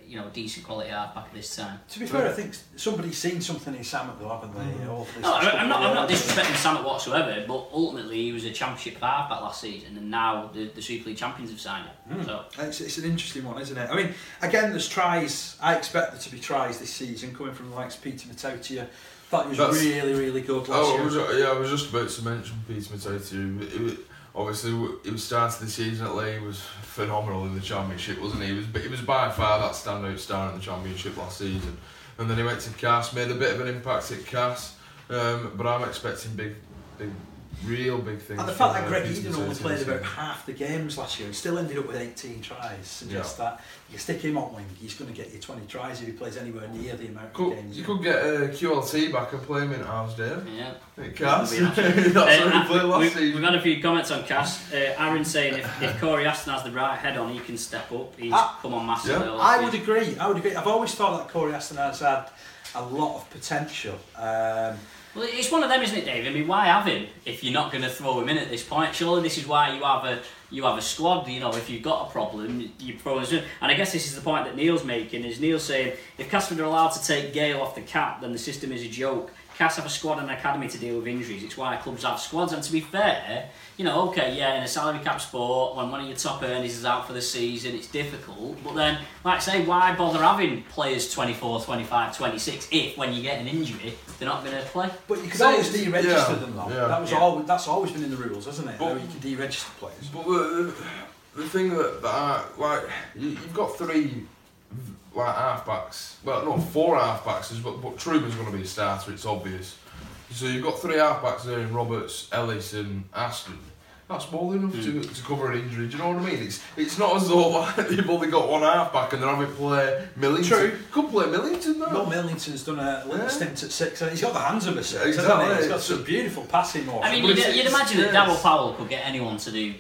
you know, decent quality halfback at this time. To be fair, I think somebody's seen something in Sammut though, haven't they? All this No, I- I'm not, I'm not couple of years. disrespecting Sammut whatsoever, but ultimately he was a championship halfback last season, and now the, the Super League champions have signed him. So. It's, it's an interesting one, isn't it? I mean, again, there's tries. I expect there to be tries this season coming from the likes of Peter Mata'utia. Thought he was That's- really, really good last Oh, year. I was, yeah, I was just about to mention Peter Mata'utia. It obviously, he was starting the season at. He was phenomenal in the championship, wasn't he? He was, he was by far that standout star in the championship last season. And then he went to Cass, made a bit of an impact at Cass. Um, but I'm expecting big, big, real big thing. And the fact that Greg Peter Eden only played about half the games last year and still ended up with 18 tries suggests that you stick him on wing, he's going to get you 20 tries if he plays anywhere near the amount of games. you could get a QLT back and play him in halves, Dave. Yeah. At Cass. <laughs> That's Uh, he last we've, season. we've had a few comments on Cass. Uh, Aaron saying if, if Cory Aston has the right head on, he can step up. He's Ah, come on massively. yeah. I would agree. I would agree. I've always thought that Cory Aston has had a lot of potential. Um, Well, it's one of them, isn't it, Dave? I mean, why have him if you're not going to throw him in at this point? Surely this is why you have a you have a squad. You know, if you've got a problem, you throw us in. And I guess this is the point that Neil's making. Is Neil saying if Casford are allowed to take Gale off the cap, then the system is a joke. Cas have a squad and an academy to deal with injuries. It's why clubs have squads. And to be fair, you know, okay, yeah, in a salary cap sport, when one of your top earners is out for the season, it's difficult. But then, like I say, why bother having players 24, 25, 26 if when you get an injury, they're not going to play? but you can So, always deregister yeah, them though. yeah. that was Yeah. always that's always been in the rules, hasn't it? But- How you can deregister players. But the, the, the thing that, that I, like, you, you've got three like halfbacks. Well, no, four halfbacks, is- but, but Trueman's going to be a starter, it's obvious. So you've got three halfbacks there in Roberts, Ellis, and Aston. That's more than enough to, hmm. to cover an injury. Do you know what I mean? It's it's not as though like, <laughs> they've only got one halfback and they're having to play Millington. True. Could play Millington though. Will Millington's done a little Yeah. stint at six, and he's got the hands of a six. Exactly. Hasn't he? He's got some beautiful passing motion. I mean, you'd, you'd it's- imagine that yes. Daryl Powell could get anyone to do.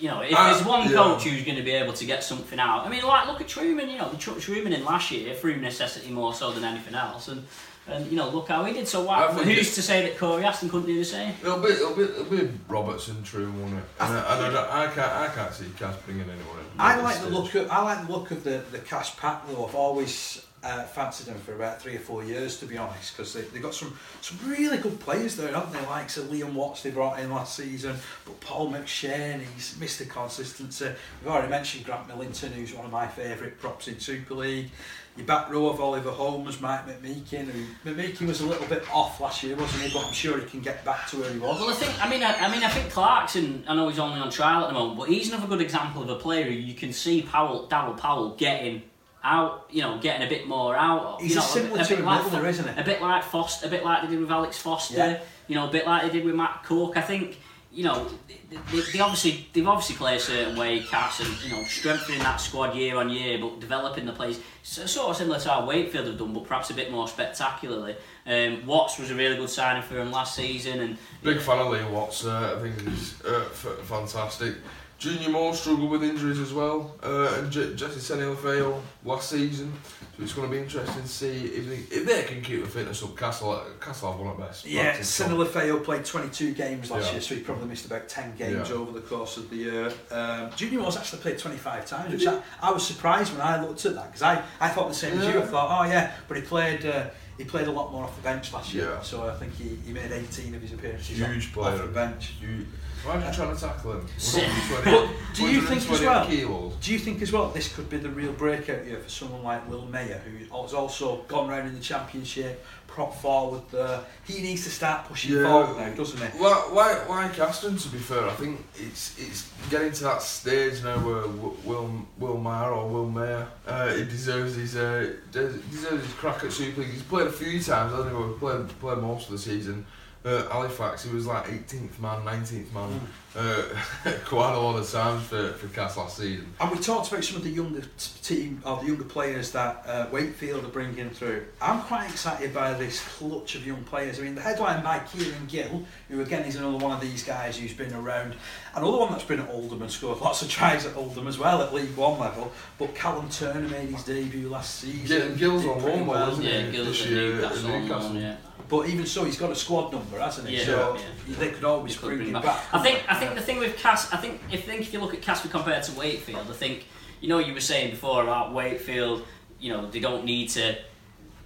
You know, if Uh, there's one yeah. coach who's going to be able to get something out. I mean, like look at Trueman. You know, they chucked Trueman in last year through necessity more so than anything else, and and you know, look how he did. So why, I think who's to say that Cory Aston couldn't do the same? It'll be, it'll be, it'll be Roberts and Trueman, won't it? And, I, and I, don't- I can't, I can't see Cass bringing anyone in. I like the stage. look of I like the look of the the cash pack though. I've always uh, fancied them for about three or four years to be honest, because they they got some some really good players there, haven't they? Like so Liam Watts they brought in last season, but Paul McShane he's Mr Consistency. We've already mentioned Grant Millington, who's one of my favourite props in Super League. Your back row of Oliver Holmes, Mike McMeeken, who McMeeken was a little bit off last year, wasn't he? But I'm sure he can get back to where he was. Well, I think I mean I, I mean I think Clarkson. I know he's only on trial at the moment, but he's another good example of a player who you can see Powell, Daryl Powell getting out. You know, getting a bit more out. of. He's you know, similar a, a to bit a like Milner, Fo- isn't he? A bit like Foster, a bit like they did with Alex Foster. Yeah. You know, a bit like they did with Matt Cook. I think you know they, they, they obviously they've obviously played a certain way, Cass, and you know strengthening that squad year on year, but developing the players so, sort of similar to how Wakefield have done, but perhaps a bit more spectacularly. Um, Watts was a really good signing for him last season, and Big fan of Liam Watts. Uh, I think he's uh, f- fantastic. Junior Moors struggled with injuries as well, uh, and J- Jesse Sene-Lefao last season. So it's going to be interesting to see if they, if they can keep the fitness up. Castle Castle have one at best. Yeah, it. Sene-Lefao played 22 games last Yeah. year, so he probably missed about 10 games Yeah. over the course of the year. Um, Junior Moore's actually played 25 times, which I, I was surprised when I looked at that because I, I thought the same as you. I thought, oh yeah, but he played uh, he played a lot more off the bench last year, Yeah. so I think he, he made 18 of his appearances Huge off, player. off the bench. Huge. Why are you trying to tackle him? So- But do you think as 120 well? Kilos. Do you think as well this could be the real breakout year for someone like Will Maher, who has also gone round in the championship, prop forward there? He needs to start pushing Yeah. forward now, doesn't he? Like, like, like Aston, to be fair, I think it's it's getting to that stage now where Will Will Maher or Will Maher, uh, he deserves his uh, deserves his crack at Super League. He's played a few times, I don't? He played played most of the season. Uh, Halifax, he was like 18th man, 19th man, uh, <laughs> quite a lot of times for for Cass last season. And we talked about some of the younger team or the younger players that uh, Wakefield are bringing through. I'm quite excited by this clutch of young players. I mean, the headline by Kieran Gill, who again is another one of these guys who's been around. Another one that's been at Oldham and scored lots of tries at Oldham as well at League One level. But Callum Turner made his debut last Gil- season. Gill's on pretty loan, well. wasn't yeah, he, Gills this at year at Newcastle, on Newcastle. yeah. But even so, he's got a squad number, hasn't he? Yeah, so yeah. they could always Could bring, bring him back. back. I think I think the thing with Cass, I think if think if you look at Casper compared to Wakefield, I think you know you were saying before about Wakefield, you know they don't need to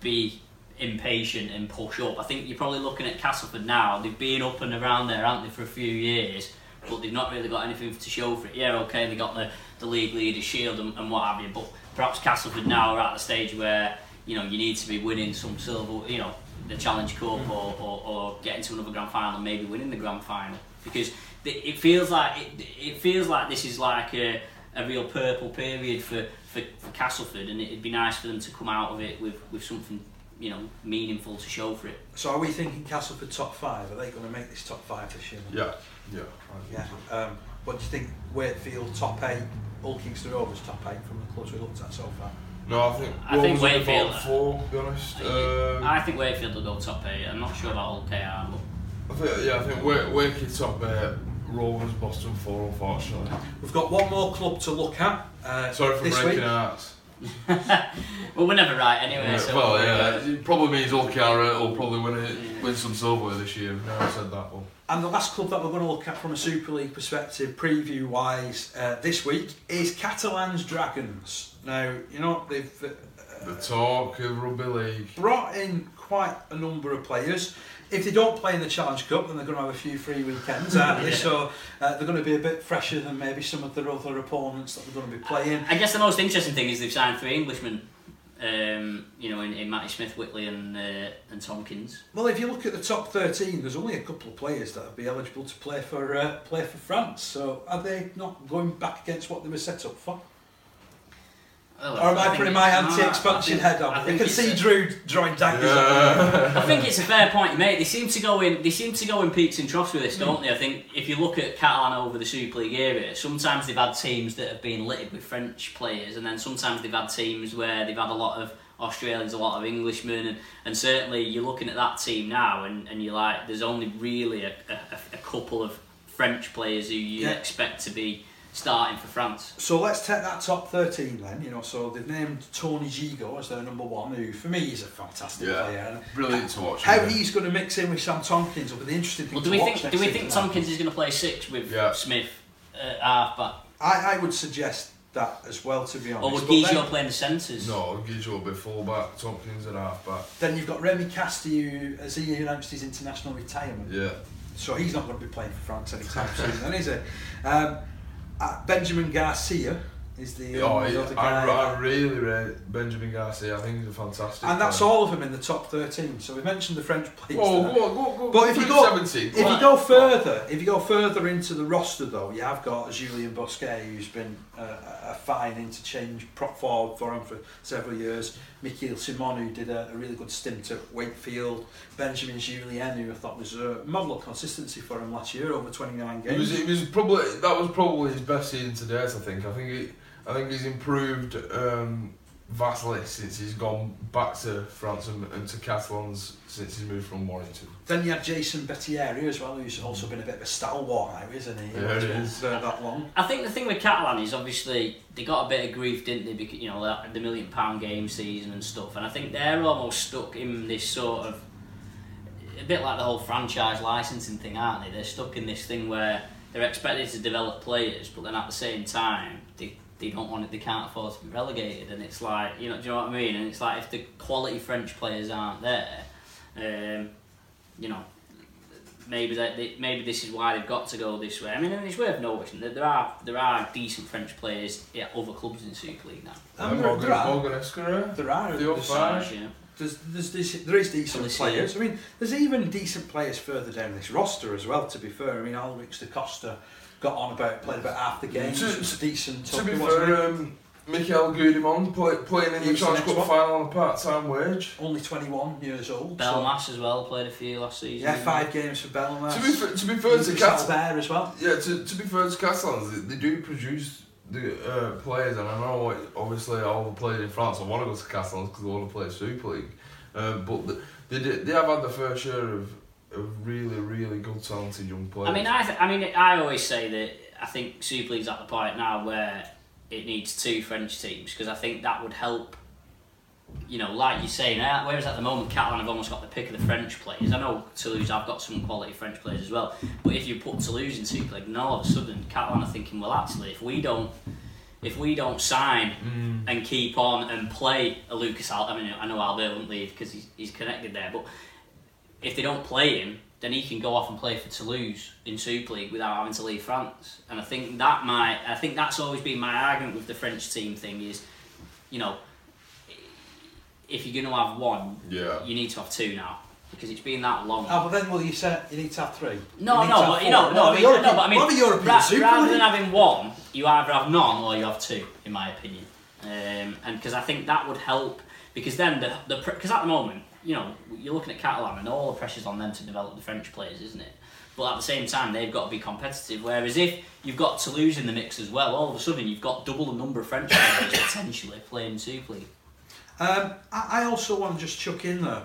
be impatient and push up. I think you're probably looking at Castleford now. They've been up and around there, haven't they, for a few years, but they've not really got anything to show for it. Yeah, okay, they got the, the league leader shield and, and what have you, but perhaps Castleford now are at the stage where you know you need to be winning some silver, you know, the Challenge Cup or, or, or getting to another grand final and maybe winning the grand final because it feels like it, it feels like this is like a, a real purple period for, for, for Castleford and it'd be nice for them to come out of it with, with something you know meaningful to show for it. So are we thinking Castleford top five? Are they going to make this top five this year? Yeah, yeah. Yeah. Um, what do you think? Wakefield top eight, All Kingston Rovers top eight from the clubs we looked at so far. No, I think I think Wolves are Wakefield- four, to be honest. Um, I think Wakefield will go top eight. I'm not sure about Old KR, but I think, yeah, I think Wake, Wake is top eight, Rovers, Boston four, unfortunately. We've got one more club to look at. Uh, Sorry for breaking week. hearts. <laughs> well, we're never right anyway. Yeah, so well, uh, yeah, it probably means Hull Carrot will probably win it, win some silverware this year. No, I said that one. And the last club that we're going to look at from a Super League perspective, preview wise, uh, this week is Catalan's Dragons. Now, you know, they've uh, The talk of rugby league. brought in quite a number of players. If they don't play in the Challenge Cup, then they're going to have a few free weekends, aren't they? So uh, they're going to be a bit fresher than maybe some of their other opponents that they're going to be playing. I guess the most interesting thing is they've signed three Englishmen. Um, you know, in, in Matty Smith, Whitley, and uh, and Tomkins. Well, if you look at the top 13, there's only a couple of players that would be eligible to play for uh, play for France. So are they not going back against what they were set up for? Well, Or am I think putting it- my no, anti-expansion ah, I think- head I on? You think can see a- Drew drawing daggers. Yeah. I think it's a fair point, mate. They seem to go in. They seem to go in peaks and troughs with this, don't they? I think if you look at Catalan over the Super League era, sometimes they've had teams that have been littered with French players, and then sometimes they've had teams where they've had a lot of Australians, a lot of Englishmen, and, and certainly you're looking at that team now, and, and you're like, there's only really a, a, a couple of French players who you Yeah. expect to be starting for France. So let's take that top 13 then. You know, so they've named Tony Gigot as their number one, who for me is a fantastic Yeah. player. Brilliant to watch. How yeah. he's going to mix in with Sam Tomkins will be the interesting thing Well, to do we watch think? next Do we think Tomkins is going to play six with Yeah. Smith uh, half back? I, I would suggest that as well, to be honest. Or would But play in the centres? No, Gigot will be fullback, Tomkins at halfback. Then you've got Remy Casty, who has he announced his international retirement. Yeah. So he's not going to be playing for France anytime <laughs> soon, then, is he? Um, uh, Benjamin Garcia is the, Oh, uh, the yeah, I. I really rate Benjamin Garcia. I think he's a fantastic. and that's player. all of them in the top 13. So we mentioned the French players. There. go on, go, go, But if you go, 17. if you go further, if you go further into the roster, though, you have got Julian Bousquet, who's been uh, a fine interchange prop forward for him for several years. Mickaël Simon, who did a, a really good stint at Wakefield. Benjamin Jullien, who I thought was a model of consistency for him last year, over 29 It was, games. it was probably that was probably his best season to date. I think. I think he, I think he's improved um, vastly since he's gone back to France and, and to Catalans since he's moved from Warrington. Then you had Jason Baitieri as well, who's also been a bit of a stalwart now, isn't he? Yeah, he is. been there that long. I think the thing with Catalan is obviously they got a bit of grief, didn't they? Because you know that- the million pound game season and stuff, and I think they're almost stuck in this sort of a bit like the whole franchise licensing thing, aren't they? They're stuck in this thing where they're expected to develop players, but then at the same time they they don't want it, they can't afford to be relegated, and it's like you know, do you know what I mean? And it's like if the quality French players aren't there, um, you know, maybe that they, maybe this is why they've got to go this way. I mean, it's worth noticing that there are there are decent French players at other clubs in Super League now. And Uh, there, Morgan, there are, Morgan Escaré. there are, The there's, Yeah. there's, there's, decent- there is decent Policia. players. I mean, there's even decent players further down this roster as well. To be fair, I mean, Alrix Da Costa got on about played about half the games. To- was decent. To be fair, um, Michael Goudemand play, playing in the was the Challenge next Cup one. final on a part-time wage. only 21 years old. so- Belmas as well played a few last season. yeah, five games for Belmas. To be fair, to be fair to He's Cat, there as well. yeah, to, to be fair to Catalans, they, they do produce the uh, players, and I know what, obviously all the players in France I want to go to Catalans because they want to play Super League, um, but the, they they have had the first share of, of really really good talented young player. I mean, I th- I mean, I always say that I think Super League's at the point now where it needs two French teams because I think that would help. You know, like you're saying, uh, whereas at the moment Catalan have almost got the pick of the French players. I know Toulouse have got some quality French players as well, but if you put Toulouse in Super League, then all of a sudden Catalan are thinking, well, actually, if we don't, if we don't sign and keep on and play a Lucas Al, I mean, I know Albert won't leave because he's, he's connected there, but if they don't play him, then he can go off and play for Toulouse in Super League without having to leave France. And I think that might, I think that's always been my argument with the French team thing is, you know, if you're going to have one, Yeah. you need to have two now because it's been that long. Oh, but then will you say you need to have three? No, You no, but you four. know, What no, I mean, European- no, but I mean, what have European ra- Super rather than having one, you either have none or you have two, in my opinion. Um, and because I think that would help, because then the the because at the moment, you know, you're looking at Catalan and all the pressure's on them to develop the French players, isn't it? But at the same time, they've got to be competitive. Whereas if you've got Toulouse in the mix as well, all of a sudden you've got double the number of French players <coughs> potentially playing Super League. Um, I, also want to just chuck in there.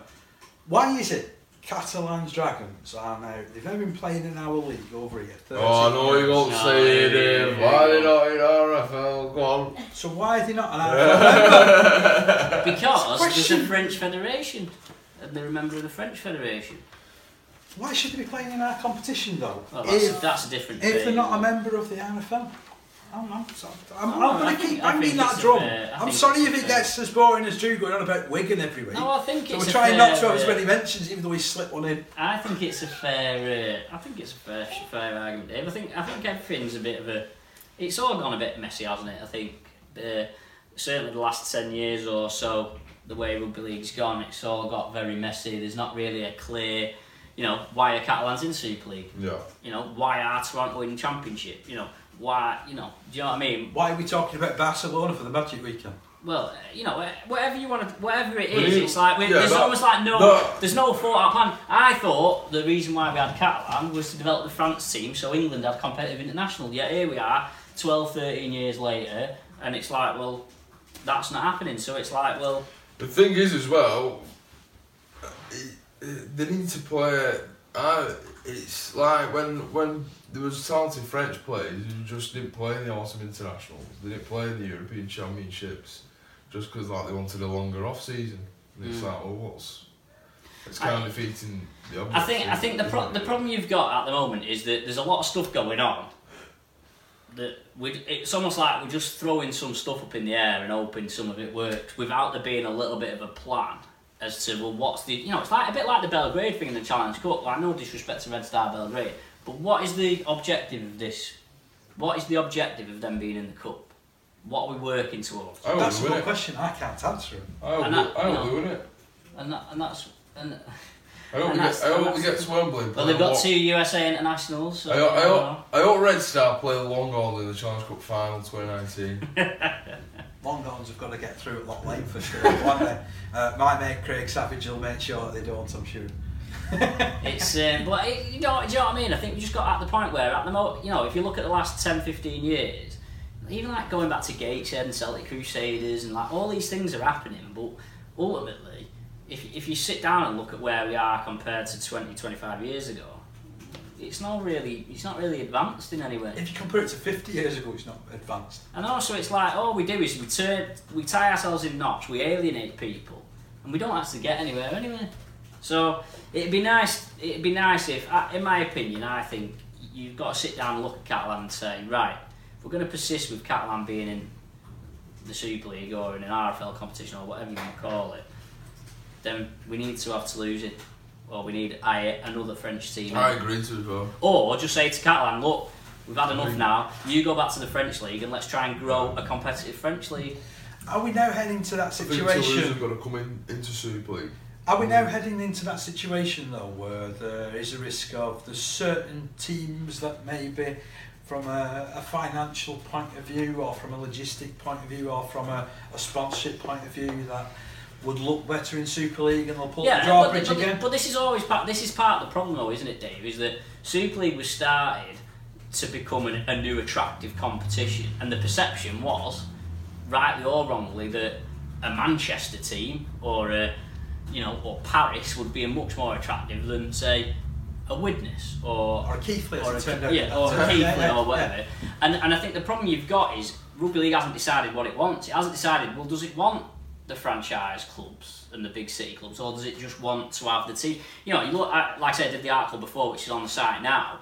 Why is it Catalan's Dragons are now, they've now been playing in our league over here. 13 Oh, I know you're years. going to No, say it, yeah, Dave. yeah, Why yeah. they not in RFL? Go on. So why are they not an RFL member? Because there's question. a French federation. And they're a member of the French Federation. Why should they be playing in our competition though? Well, that's, if, that's a different if they're not a member of the RFL. I don't know. So I'm, I'm I going to keep banging that drum. fair- I I'm sorry if a it fair- gets as boring as Drew going on about Wigan every week. No, I think so it's we're trying not to have as many uh, mentions, even though we slipped one in. I think it's a fair. Uh, I think it's a fair, fair argument, Dave. I think I think everything's a bit of a. It's all gone a bit messy, hasn't it? I think uh, certainly the last ten years or so, the way rugby league's gone, it's all got very messy. There's not really a clear, you know, why are Catalans in Super League? Yeah. You know, why are Toronto in Championship? You know, why? You know, do you know what I mean? Why are we talking about Barcelona for the Magic Weekend? Well, uh, you know, whatever you want to, whatever it But it's like we, yeah, there's that- almost like no, that- there's no thought out plan. I thought the reason why we had Catalan was to develop the France team, so England had competitive international. Yet here we are, 12, 13 years later, and it's like, well, that's not happening. So it's like, well, The thing is, as well, uh, it, it, they need to play. Uh, it's like when when there was talented French players who just didn't play in the autumn internationals. They didn't play in the European Championships just because like they wanted a longer off season. And it's Mm. like, well, what's it's kind I- of defeating the I think I think the pro- the problem you've got at the moment is that there's a lot of stuff going on. That we it's almost like we're just throwing some stuff up in the air and hoping some of it works without there being a little bit of a plan as to well what's the you know it's like a bit like the Belgrade thing in the Challenge Cup. Like no disrespect to Red Star Belgrade, but what is the objective of this? What is the objective of them being in the cup? What are we working towards? I That's a good question. I can't answer it. I hope, And we- that, I hope know, we win it. And that, and that's and I hope, and we that's- get, I and hope we get to Wembley. and well play they've got long- two USA internationals. So, I hope, I, hope, I hope Red Star play the long haul in the Challenge Cup final 2019. Longhorns <laughs> have got to get through at Lock Lane for sure, won't they? <laughs> Uh, my mate Craig Savage will make sure that they don't, I'm sure. <laughs> It's um, but it, you know, do you know what I mean? I think we just got at the point where at the moment, you know, if you look at the last 10, 15 years, even like going back to Gateshead and Celtic Crusaders and like all these things are happening, but ultimately, if if you sit down and look at where we are compared to 20, 25 years ago, it's not really it's not really advanced in any way. If you compare it to 50 years ago, it's not advanced. And also, it's like all we do is we turn, we tie ourselves in knots, we alienate people, and we don't actually get anywhere anyway. So it'd be nice. It'd be nice if, uh, in my opinion, I think you've got to sit down and look at Catalan and say, right, if we're going to persist with Catalan being in the Super League or in an RFL competition or whatever you want to call it, then we need to have to lose it, or we need I, another French team. I agree to as well. Or just say to Catalan, look, we've had enough now. You go back to the French league and let's try and grow a competitive French league. Are we now heading to that I think Toulouse situation? have got to come in into Super League. Are we now mm. heading into that situation though, where there is a risk of the certain teams that maybe, from a, a financial point of view, or from a logistic point of view, or from a, a sponsorship point of view, that would look better in Super League and they'll pull the but, drawbridge but, again? but this is always part. This is part of the problem, though, isn't it, Dave? Is that Super League was started to become an, a new attractive competition, and the perception was, rightly or wrongly, that a Manchester team or a, you know, or Paris would be much more attractive than say a Widnes or or a Keighley, or as a, it turned out. yeah, or a <laughs> Yeah, yeah, yeah, or whatever. And and I think the problem you've got is rugby league hasn't decided what it wants. It hasn't decided. Well, does it want the franchise clubs and the big city clubs, or does it just want to have the team? You know, you look at, like I said, I did the article before, which is on the site now.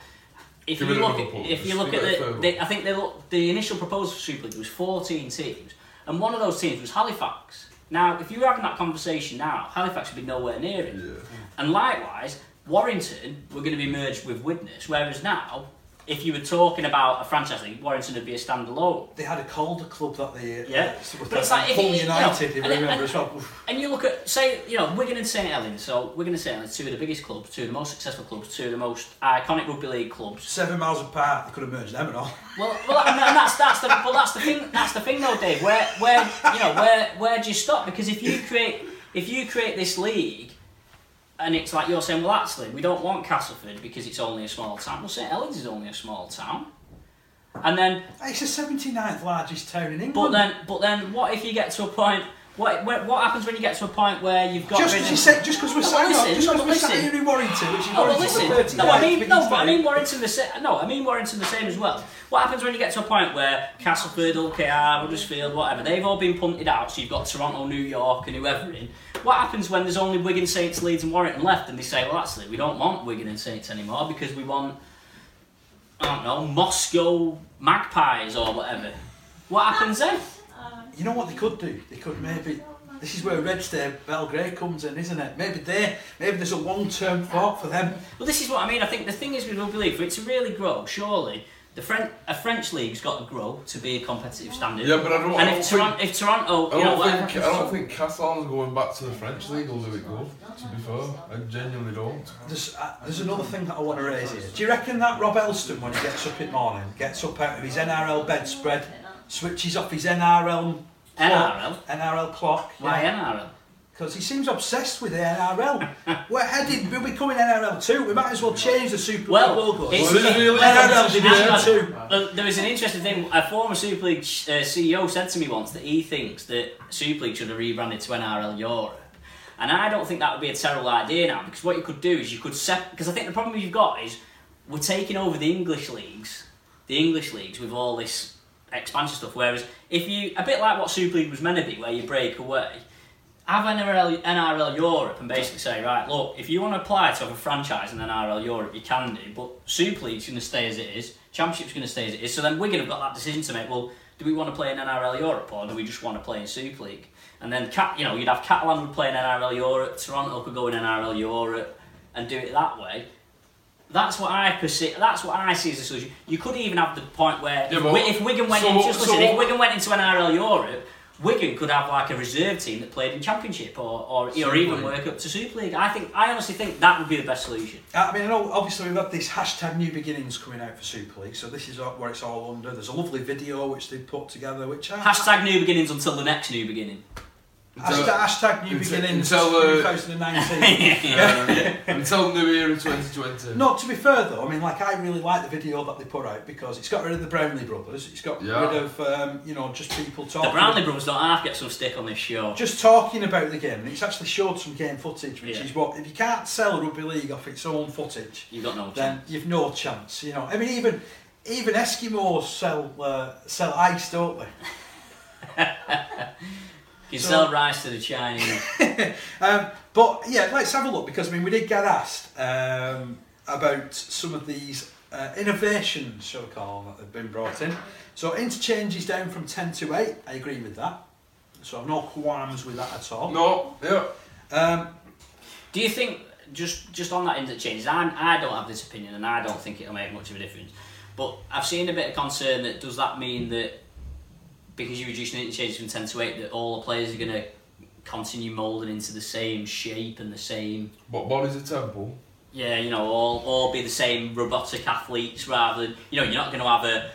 If Give you look, at, if you look give at it the, the, I think they look, the initial proposal for Super League was 14 teams, and one of those teams was Halifax. Now, if you were having that conversation now, Halifax would be nowhere near it. Yeah. And likewise, Warrington were going to be merged with Widnes, whereas now, if you were talking about a franchise league, Warrington would be a standalone. They had a Calder club that they Yeah. uh, But it's like if Hull you know, United, if you and- remember and- as well. And you look at, say, you know, Wigan and St Helens. So Wigan and St Helens, two of the biggest clubs, two of the most successful clubs, two of the most iconic rugby league clubs. Seven miles apart, they could have merged them and all. Well, well, and, and that's that's the well, that's the thing. That's the thing, though, Dave. Where where you know where where do you stop? Because if you create if you create this league, and it's like you're saying, well, actually, we don't want Castleford because it's only a small town. Well, St Helens is only a small town, and then It's the 79th largest town in England. but then but then what if you get to a point What, what, what happens when you get to a point where you've got Just because you say, just because we're oh, No, sat, listen, just because we're listen. here in Warrington, which is No, well, Warrington listen. for 30 No, I mean, no, but I mean Warrington the same. No, I mean Warrington the same as well. What happens when you get to a point where Castleford, OKR, Huddersfield, whatever, they've all been punted out, so you've got Toronto, New York, and whoever in. What happens when there's only Wigan, Saints, Leeds, and Warrington left, and they say, well, actually, we don't want Wigan and Saints anymore because we want, I don't know, Moscow Magpies or whatever. What happens then? You know what they could do? They could maybe. This is where Red Star Belgrade comes in, isn't it? Maybe they, maybe there's a long-term thought for them. Well, this is what I mean. I think the thing is with rugby league, for it to really grow, surely the French, a French league's got to grow to be a competitive standard. Yeah, but I don't- I And don't if, think- Toronto, if Toronto, I you know, don't whatever think I don't think Catalan's going back to the French league will do it good. To be fair, I genuinely don't. There's, uh, there's another thing that I want to raise here. Do you reckon that Rob Elston, when he gets up in the morning, gets up out of his NRL bedspread, switches off his NRL NRL? NRL clock? Why NRL? Because he seems obsessed with the NRL. <laughs> We're headed, we're becoming NRL too. We might as well change the Super League Well, logo. it's- Well, really NRL Division. Two. There was an interesting thing. A former Super League uh, CEO said to me once that he thinks that Super League should have rebranded to NRL Europe. And I don't think that would be a terrible idea now because what you could do is you could set. Because I think the problem you've got is we're taking over the English leagues, the English leagues with all this expansion stuff. Whereas if you, a bit like what Super League was meant to be, where you break away, have NRL, NRL Europe and basically say, right, look, if you want to apply to have a franchise in NRL Europe, you can do, but Super League's going to stay as it is, Championship's going to stay as it is. So then Wigan have got that decision to make. Well, do we want to play in NRL Europe or do we just want to play in Super League? And then, you know, you'd have Catalan would play in NRL Europe, Toronto could go in NRL Europe and do it that way. That's what I perceive. That's what I see as a solution. You could even have the point where Yeah, if, but- if Wigan went so- in, just so listen, if Wigan went into NRL Europe, Wigan could have like a reserve team that played in Championship or, or, or even work up to Super League. I think I honestly think that would be the best solution. I mean, I know obviously we've had this hashtag New Beginnings coming out for Super League, so this is where it's all under. There's a lovely video which they put together, which I, Hashtag new beginnings until the next new beginning. Hashtag, hashtag New Until- Beginnings until, uh, 2019. Uh, <laughs> until New Era 2020. No, to be fair though, I mean, like I really like the video that they put out because it's got rid of the Brownlee brothers. It's got Yeah. rid of um, you know just people talking. The Brownlee brothers don't half get some stick on this show. Just talking about the game, and it's actually showed some game footage, which Yeah. is what if you can't sell rugby league off its own footage, You've got no then chance. you've no chance. You know, I mean, even even Eskimos sell uh, sell ice, don't they? <laughs> You so- sell rice to the Chinese. <laughs> Um, but yeah, let's have a look because I mean we did get asked um, about some of these uh, innovations, shall we call them, that have been brought in. So interchange is down from ten to eight. I agree with that. So I've no qualms with that at all. No, yeah. Um, Do you think just just on that interchange? I I don't have this opinion, and I don't think it'll make much of a difference. But I've seen a bit of concern that does that mean that because you're reducing interchange from ten to eight, that all the players are going to continue moulding into the same shape and the same. But bodies a temple. Yeah, you know, all all be the same robotic athletes rather than you know you're not going to have a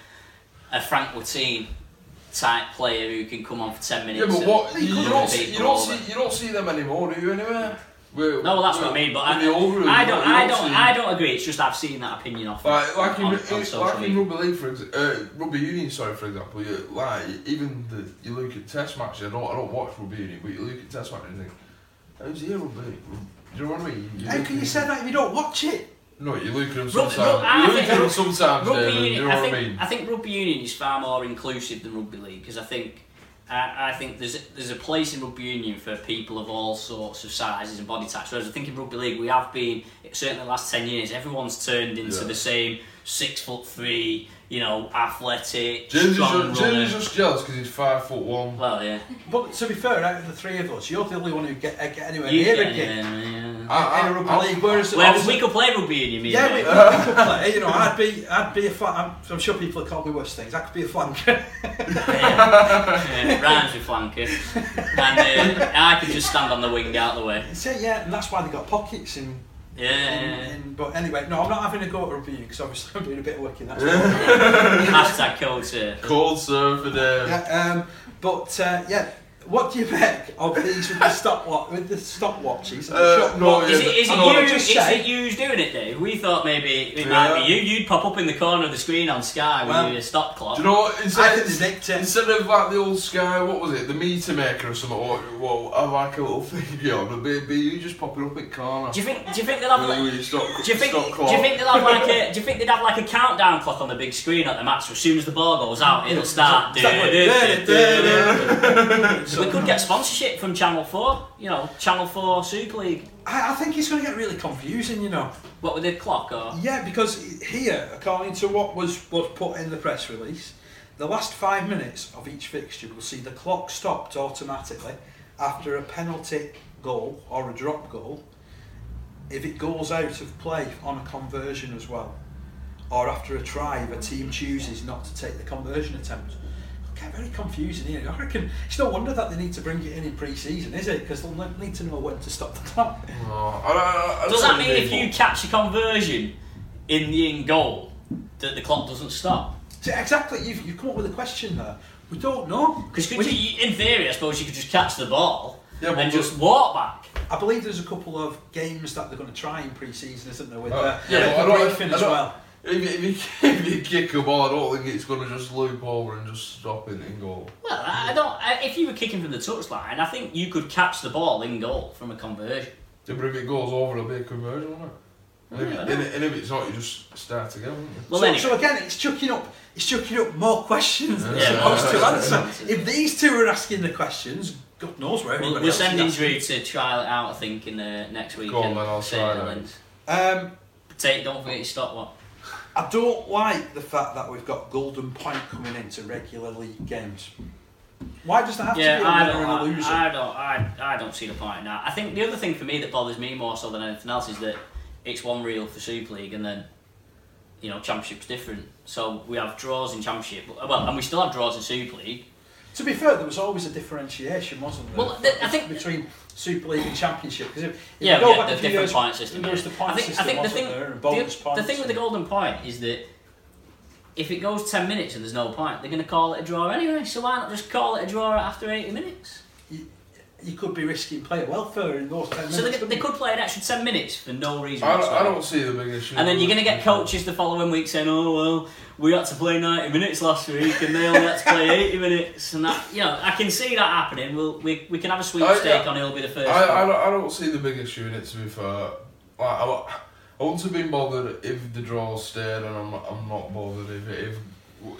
a Frank Watene type player who can come on for ten minutes. Yeah, but what you, you don't see, you don't see you don't see them anymore, do you? Anyway. We're, No, well, that's what I mean. But I, the old rule, I don't, I don't, see- I don't agree. It's just I've seen that opinion off. Like, like, in, on- in, on like in rugby league, for example, uh, rugby union, sorry, for example, you, like even the you look at test matches. I don't, I don't watch rugby union, but you look at test matches and think, how's here rugby? Do you know what I mean? You how can you say that if you don't watch it? No, you look at them sometimes. rug- I you look at them sometimes, Rugby David, union, you know I what think, I mean? I think rugby union is far more inclusive than rugby league because I think. I I think there's a, there's a place in rugby union for people of all sorts of sizes and body types. Whereas I think in rugby league we have been certainly the last ten years everyone's turned into Yeah. the same six foot three, you know, athletic, James strong just, runner. James is just jealous because he's five foot one. Well, yeah. But to be fair, out of the three of us, you're the only one who get, uh, get anywhere You near get a game anywhere, yeah. I- in a rugby I- league. Whereas, Whereas obviously- we could play rugby union, me Yeah, we, you. <laughs> we, we could play. You know, I'd be, I'd be a flan. I'm, I'm sure people have called me worse things. I could be a flanker. Yeah, rhymes with flanker. And uh, I could just stand on the wing out of the way. so yeah, and that's why they got pockets in. Yeah, in, yeah, yeah. in but anyway, no, I'm not having a go at rugby because obviously <laughs> I'm doing a bit of work in that. <laughs> Hashtag cold surf. Cold surf for them. yeah, um, but uh, yeah, What do you make of these with the stopwatch with the stopwatches? And Uh, shot no, clock? Is it, is it wanna you? just Is say- it you doing it, Dave? We thought maybe it might Yeah. be you. You'd pop up in the corner of the screen on Sky with Well, your stop clock. Do you know what? I Instead, can predict it. instead of like the old Sky, what was it? The meter maker or something. What? what have like a little thing on, but be, be you just popping up in corner. do you think? Do you think they'll have? With- Like, with your stop, do you think? stop Do clock. you think they'll have like <laughs> a? Do you think they'd have like a countdown clock on the big screen at the match? So as soon as the ball goes out, it'll start. Start <laughs> going, We could get sponsorship from Channel Four. You know, Channel Four Super League. I, I think it's going to get really confusing, you know. What with the clock or? Yeah, because here, according to what was, was put in the press release, the last five minutes of each fixture will see the clock stopped automatically after a penalty goal or a drop goal if it goes out of play on a conversion as well. Or after a try, if a team chooses not to take the conversion attempt. Get very confusing here. I reckon it's no wonder that they need to bring it in in pre-season, is it? Because they'll need to know when to stop the clock. <laughs> No, I don't, I Does that mean if need you catch a conversion in the in goal, that the clock doesn't stop? So exactly, you've, you've come up with a question there. We don't know. Because We- in theory, I suppose you could just catch the ball Yeah, and just walk back. I believe there's a couple of games that they're going to try in pre-season, isn't there? With Uh, uh, yeah, the I briefing I as don't- well. If you, if, you, <laughs> if you kick a ball, I don't think it's going to just loop over and just stop it in goal. Well, I I don't. I, if you were kicking from the touchline, I think you could catch the ball in goal from a conversion. Yeah, but if it goes over, it'll be a conversion, won't it? And if, Yeah, I and, and if it's not, you just start again. Well, so, anyway. so again, it's chucking up, it's chucking up more questions than it's Yeah. supposed to answer. if these two are asking the questions, God knows where We'll, everybody we'll else send is Injury to trial it out, I think, in the next week. Go on, then, I'll try that. asking. Um, Take, don't forget your stopwatch. I don't like the fact that we've got Golden Point coming into regular league games. Why does that have Yeah, to be a I winner and a I, loser? I don't, I, I don't see the point in that. I think the other thing for me that bothers me more so than anything else is that it's one reel for Super League and then, you know, Championship's different. So we have draws in Championship, well, and we still have draws in Super League. To be fair, there was always a differentiation, wasn't there? Well, the- I think- between Super League and Championship because if, if Yeah, you go we back had a the few different years, point system. there was the point I think, system, I think the thing, there, the, the thing with the golden point is that if it goes ten minutes and there's no point, they're going to call it a draw anyway. So why not just call it a draw after eighty minutes? you, you could be risking player welfare in those ten minutes. So they, couldn't they could play an extra ten minutes for no reason. I, don't- I don't see the big issue. And then you're going to get coaches the following week saying, "Oh well, we had to play 90 minutes last week, and they only had to play 80 minutes." And that, you know, I can see that happening. We'll, we we can have a sweepstake I- yeah. on who'll be the first. I, I, don't, I don't see the big issue in it, to be fair. Like, I, I wouldn't have been bothered if the draw stayed, and I'm, I'm not bothered if, if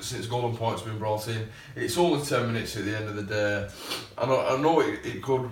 since Golden Point's been brought in. It's only 10 minutes at the end of the day. I know, I know it, it could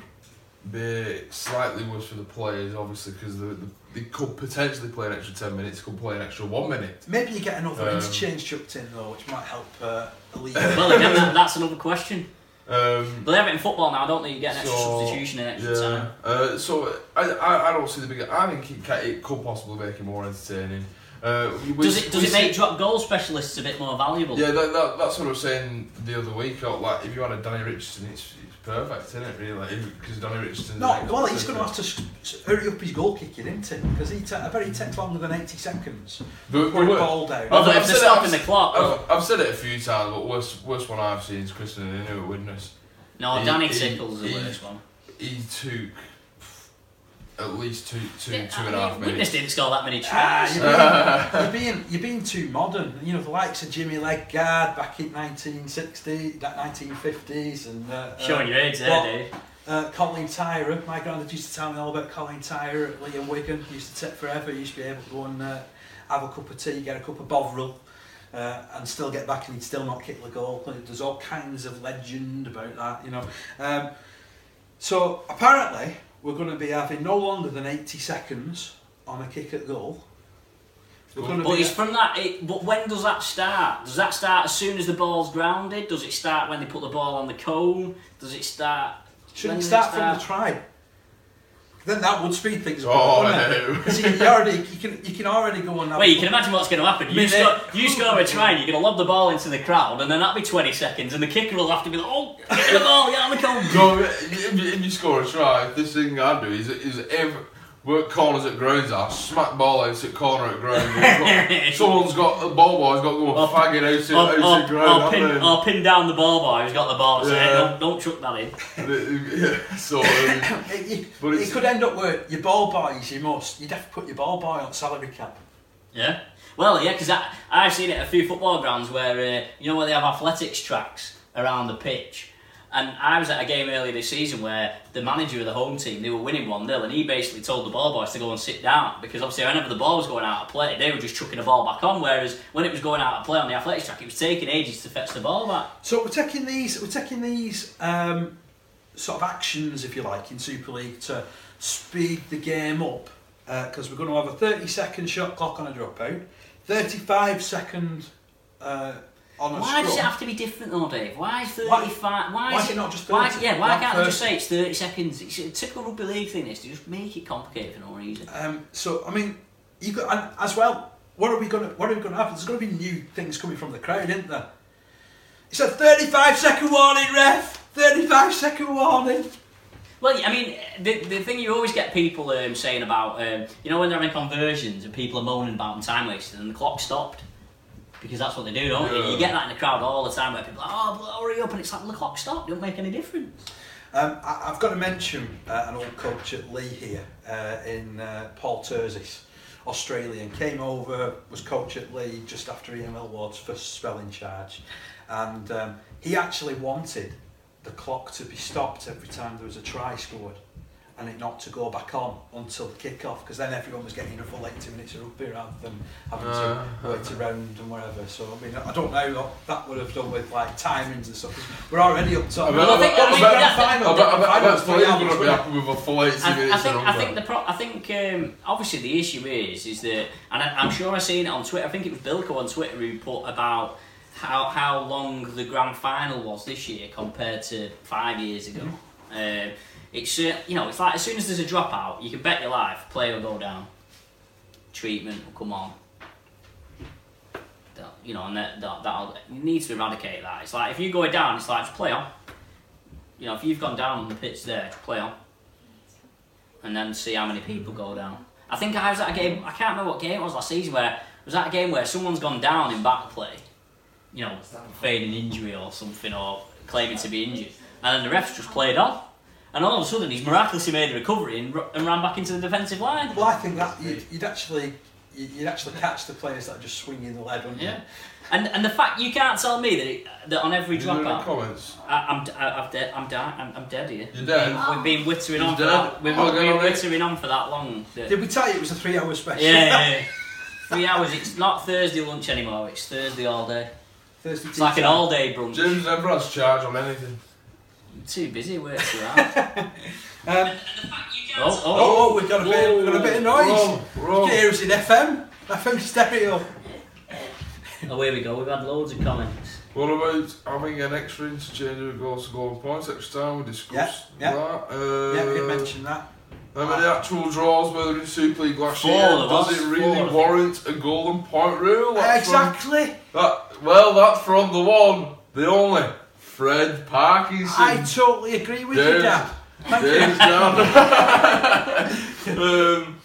be slightly worse for the players, obviously, because the, the, they could potentially play an extra 10 minutes, could play an extra one minute. Maybe you get another Um, interchange chucked in though, which might help uh, alleviate. <laughs> well, again, that, that's another question. Um, But they have it in football now. I don't think you get an extra So, substitution in extra yeah. time. Uh, so I, I, I don't see the big. I think it, ca- it could possibly make it more entertaining. Uh, we- we- Does it does it make see- drop goal specialists a bit more valuable? Yeah, that, that, that's what I was saying the other week. Like, if you had a Danny Richardson, it's, it's perfect, isn't it? Really, because Danny Richardson. No, well, he's going to have to s- s- hurry up his goal kicking, isn't he? Because he ta- I bet he takes longer than 80 seconds. But, Put a ball down. Well, I've- if I've they're said it- stopping I've- the clock. I've, I've said it a few times, but worst worst one I've seen is Krisnan Inu at Widnes. no, he- Danny he- Tickles is the he- worst one. He took at least two, two, Yeah, two I and a half mean, Widnes didn't score that many Ah, tries. you're, being, <laughs> you're being you're being too modern. You know the likes of Jimmy Ledgard back in 1960, that 1950s, and uh, Showing uh, your age there, what- Dave. Uh, Colin Tyrer, my granddad used to tell me all about Colin Tyrer at Liam Wigan. He used to take forever. He used to be able to go and uh, have a cup of tea, get a cup of Bovril, uh, and still get back, and he'd still not kick the goal. There's all kinds of legend about that, you know. Um, so apparently, we're going to be having no longer than 80 seconds on a kick at goal. We're going to But it's from that. It, but when does that start? Does that start as soon as the ball's grounded? Does it start when they put the ball on the cone? Does it start? Shouldn't does start from the try? Then that would speed things up. Oh, wouldn't it? no. 'Cause you, you already you can you can already go on have Well, you can imagine what's going to happen. You Minute. score, you score a try, you're going to lob the ball into the crowd, and then that'll be 20 seconds, and the kicker will have to be like, "Oh, get the ball, get on the cone." No, if you, if you score a try, this thing I do is, is every, work corners at grounds are, smack ball out at corner at ground. <laughs> Someone's got, the ball boy's got to go Or- fagging out Or, out or, to ground. or, pin, or pin down the ball boy who's got the ball. Say, Yeah. don't, don't chuck that in. <laughs> yeah, so, um, <coughs> It, you, But it could end up where your ball boys, you must, you'd have to put your ball boy on salary cap. Yeah. Well, yeah, because I've seen it at a few football grounds where uh, you know where they have athletics tracks around the pitch. And I was at a game earlier this season where the manager of the home team they were winning one 0 and he basically told the ball boys to go and sit down because obviously whenever the ball was going out of play they were just chucking the ball back on. Whereas when it was going out of play on the athletics track, it was taking ages to fetch the ball back. So we're taking these, we're taking these um, sort of actions, if you like, in Super League to speed the game up because we're going to have a 30 second shot clock on a dropout, 35 second uh, Why does it have to be different though, Dave? Why is 35? Why, why is it not just Why, 30? yeah, why Like can't they just say it's 30 seconds? It's a typical rugby league thing is to just make it complicated for no reason. Um, so I mean, you got and as well. What are we going to What are we going to have? There's going to be new things coming from the crowd, isn't there? It's a 35 second warning, ref. 35 second warning. Well, I mean, the, the thing you always get people um, saying about, um, you know, when they're having conversions and people are moaning about them time wasted and the clock stopped. Because that's what they do, don't you? Yeah. You get that in the crowd all the time where people are like, oh, hurry up, and it's like, the clock stopped, it don't make any difference. Um, I, I've got to mention uh, an old coach at Leigh here uh, in uh, Paul Terzis, Australian. Came over, was coach at Leigh just after Ian Millward's first spell in charge, and um, he actually wanted the clock to be stopped every time there was a try scored, and it not to go back on until the kick off, because then everyone was getting a full 80 minutes of rugby rather than having Uh, to wait around and whatever. So I mean, I don't know what that would have done with like timings and stuff. 'cause We're already up to. I bet, Well, I I think- finals, going to be happy with a full 80 I, minutes I think of I think the pro- I think um, obviously the issue is is that and I, I'm sure I've seen it on Twitter. I think it was Bilko on Twitter who put about how how long the grand final was this year compared to five years ago. Um, it's uh, you know it's like as soon as there's a dropout, you can bet your life player will go down, treatment will come on. That- You know, and that, that that'll you need to eradicate that. It's like if you go down, it's like play on. You know, if you've gone down on the pitch there, play on and then see how many people go down. I think I was at a game. I can't remember what game it was last season. Where was at a game where someone's gone down in back play, you know, feigning injury or something, or claiming to be injured, and then the refs just played on, and all of a sudden he's miraculously made a recovery and, and ran back into the defensive line. Well, I think that you'd, you'd actually you'd you'd actually catch the players that are just swinging the lead, wouldn't you? Yeah, and and the fact you can't tell me that it, that on every You doing any dropout. comments? I, I'm, d- I, I'm dead. I'm dead. I'm, I'm dead here. You're dead? We've been wittering on for dead? that. We've Oh, been get on wittering on for that long. that- Did we tell you it was a three-hour special? Yeah, yeah, <laughs> yeah. Three hours. It's not Thursday lunch anymore. It's Thursday all day. Thursday It's like an all-day brunch. James never has charge on anything. Too busy, work too hard. Um, oh, oh, oh, oh, we've got a bit, we've got a bit of noise. Wrong, wrong. You can hear us in FM, FM stereo. oh, here we go. We've had loads of comments. What about having an extra interchange of goals to goal and points extra time? We discussed Yeah, yeah. that. Uh, yeah, we did mention that. How many actual draws were there in Super League last Four year? Does it really I think. warrant a golden point rule? That's from- exactly. that, well, that's from the one, the only, Fred Parkinson. I totally agree with you, Dad. Thank you. There's <laughs> um,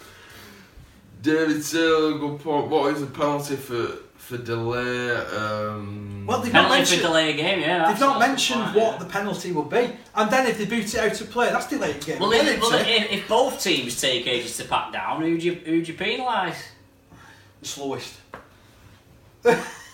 David Taylor, good point. What is the penalty for for delay? Um, Well, they've not Penalty for mentioned. delay a game, yeah. They've not that's mentioned fine, what yeah. the penalty will be, and then if they boot it out of play, that's delayed game. Well, if, well if, if both teams take ages to pack down, who'd you who'd you penalise? the slowest. <laughs>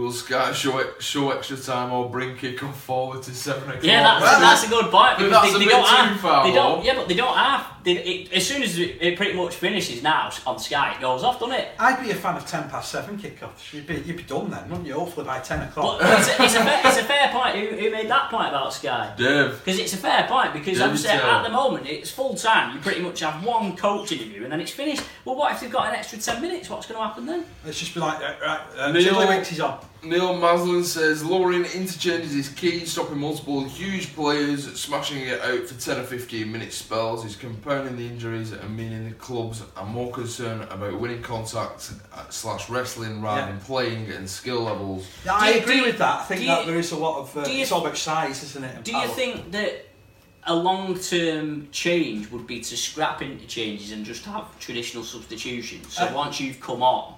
Will Sky show it, show extra time or bring kick off forward to seven o'clock? Yeah, that's, Well, that's a good point because that's they, a they bit don't too have. far, they don't. though. Yeah, but they don't have. They, it, as soon as it, it pretty much finishes now on Sky, it goes off, doesn't it? I'd be a fan of ten past seven kickoffs. You'd be, you'd be done then, wouldn't you? Hopefully by ten o'clock. But it's a, it's a, fair, it's a fair point. Who, who made that point about Sky? Dave. Because it's a fair point. Because Didn't obviously at the moment it's full time. You pretty much have one coach interview and then it's finished. Well, what if they've got an extra ten minutes? What's going to happen then? Let's just be like, right, right uh, Neil- Tiddlywinks is on. Neil Maslin says lowering interchanges is key, stopping multiple huge players smashing it out for 10 or 15 minute spells is compounding the injuries and meaning the clubs are more concerned about winning contact uh, slash wrestling rather Yeah. than playing and skill levels. Yeah, I you- agree you- with that. I think that you- there is a lot of. Uh, you- it's all about size, isn't it? Do you power. think that a long term change would be to scrap interchanges and just have traditional substitutions. So Uh, once you've come on,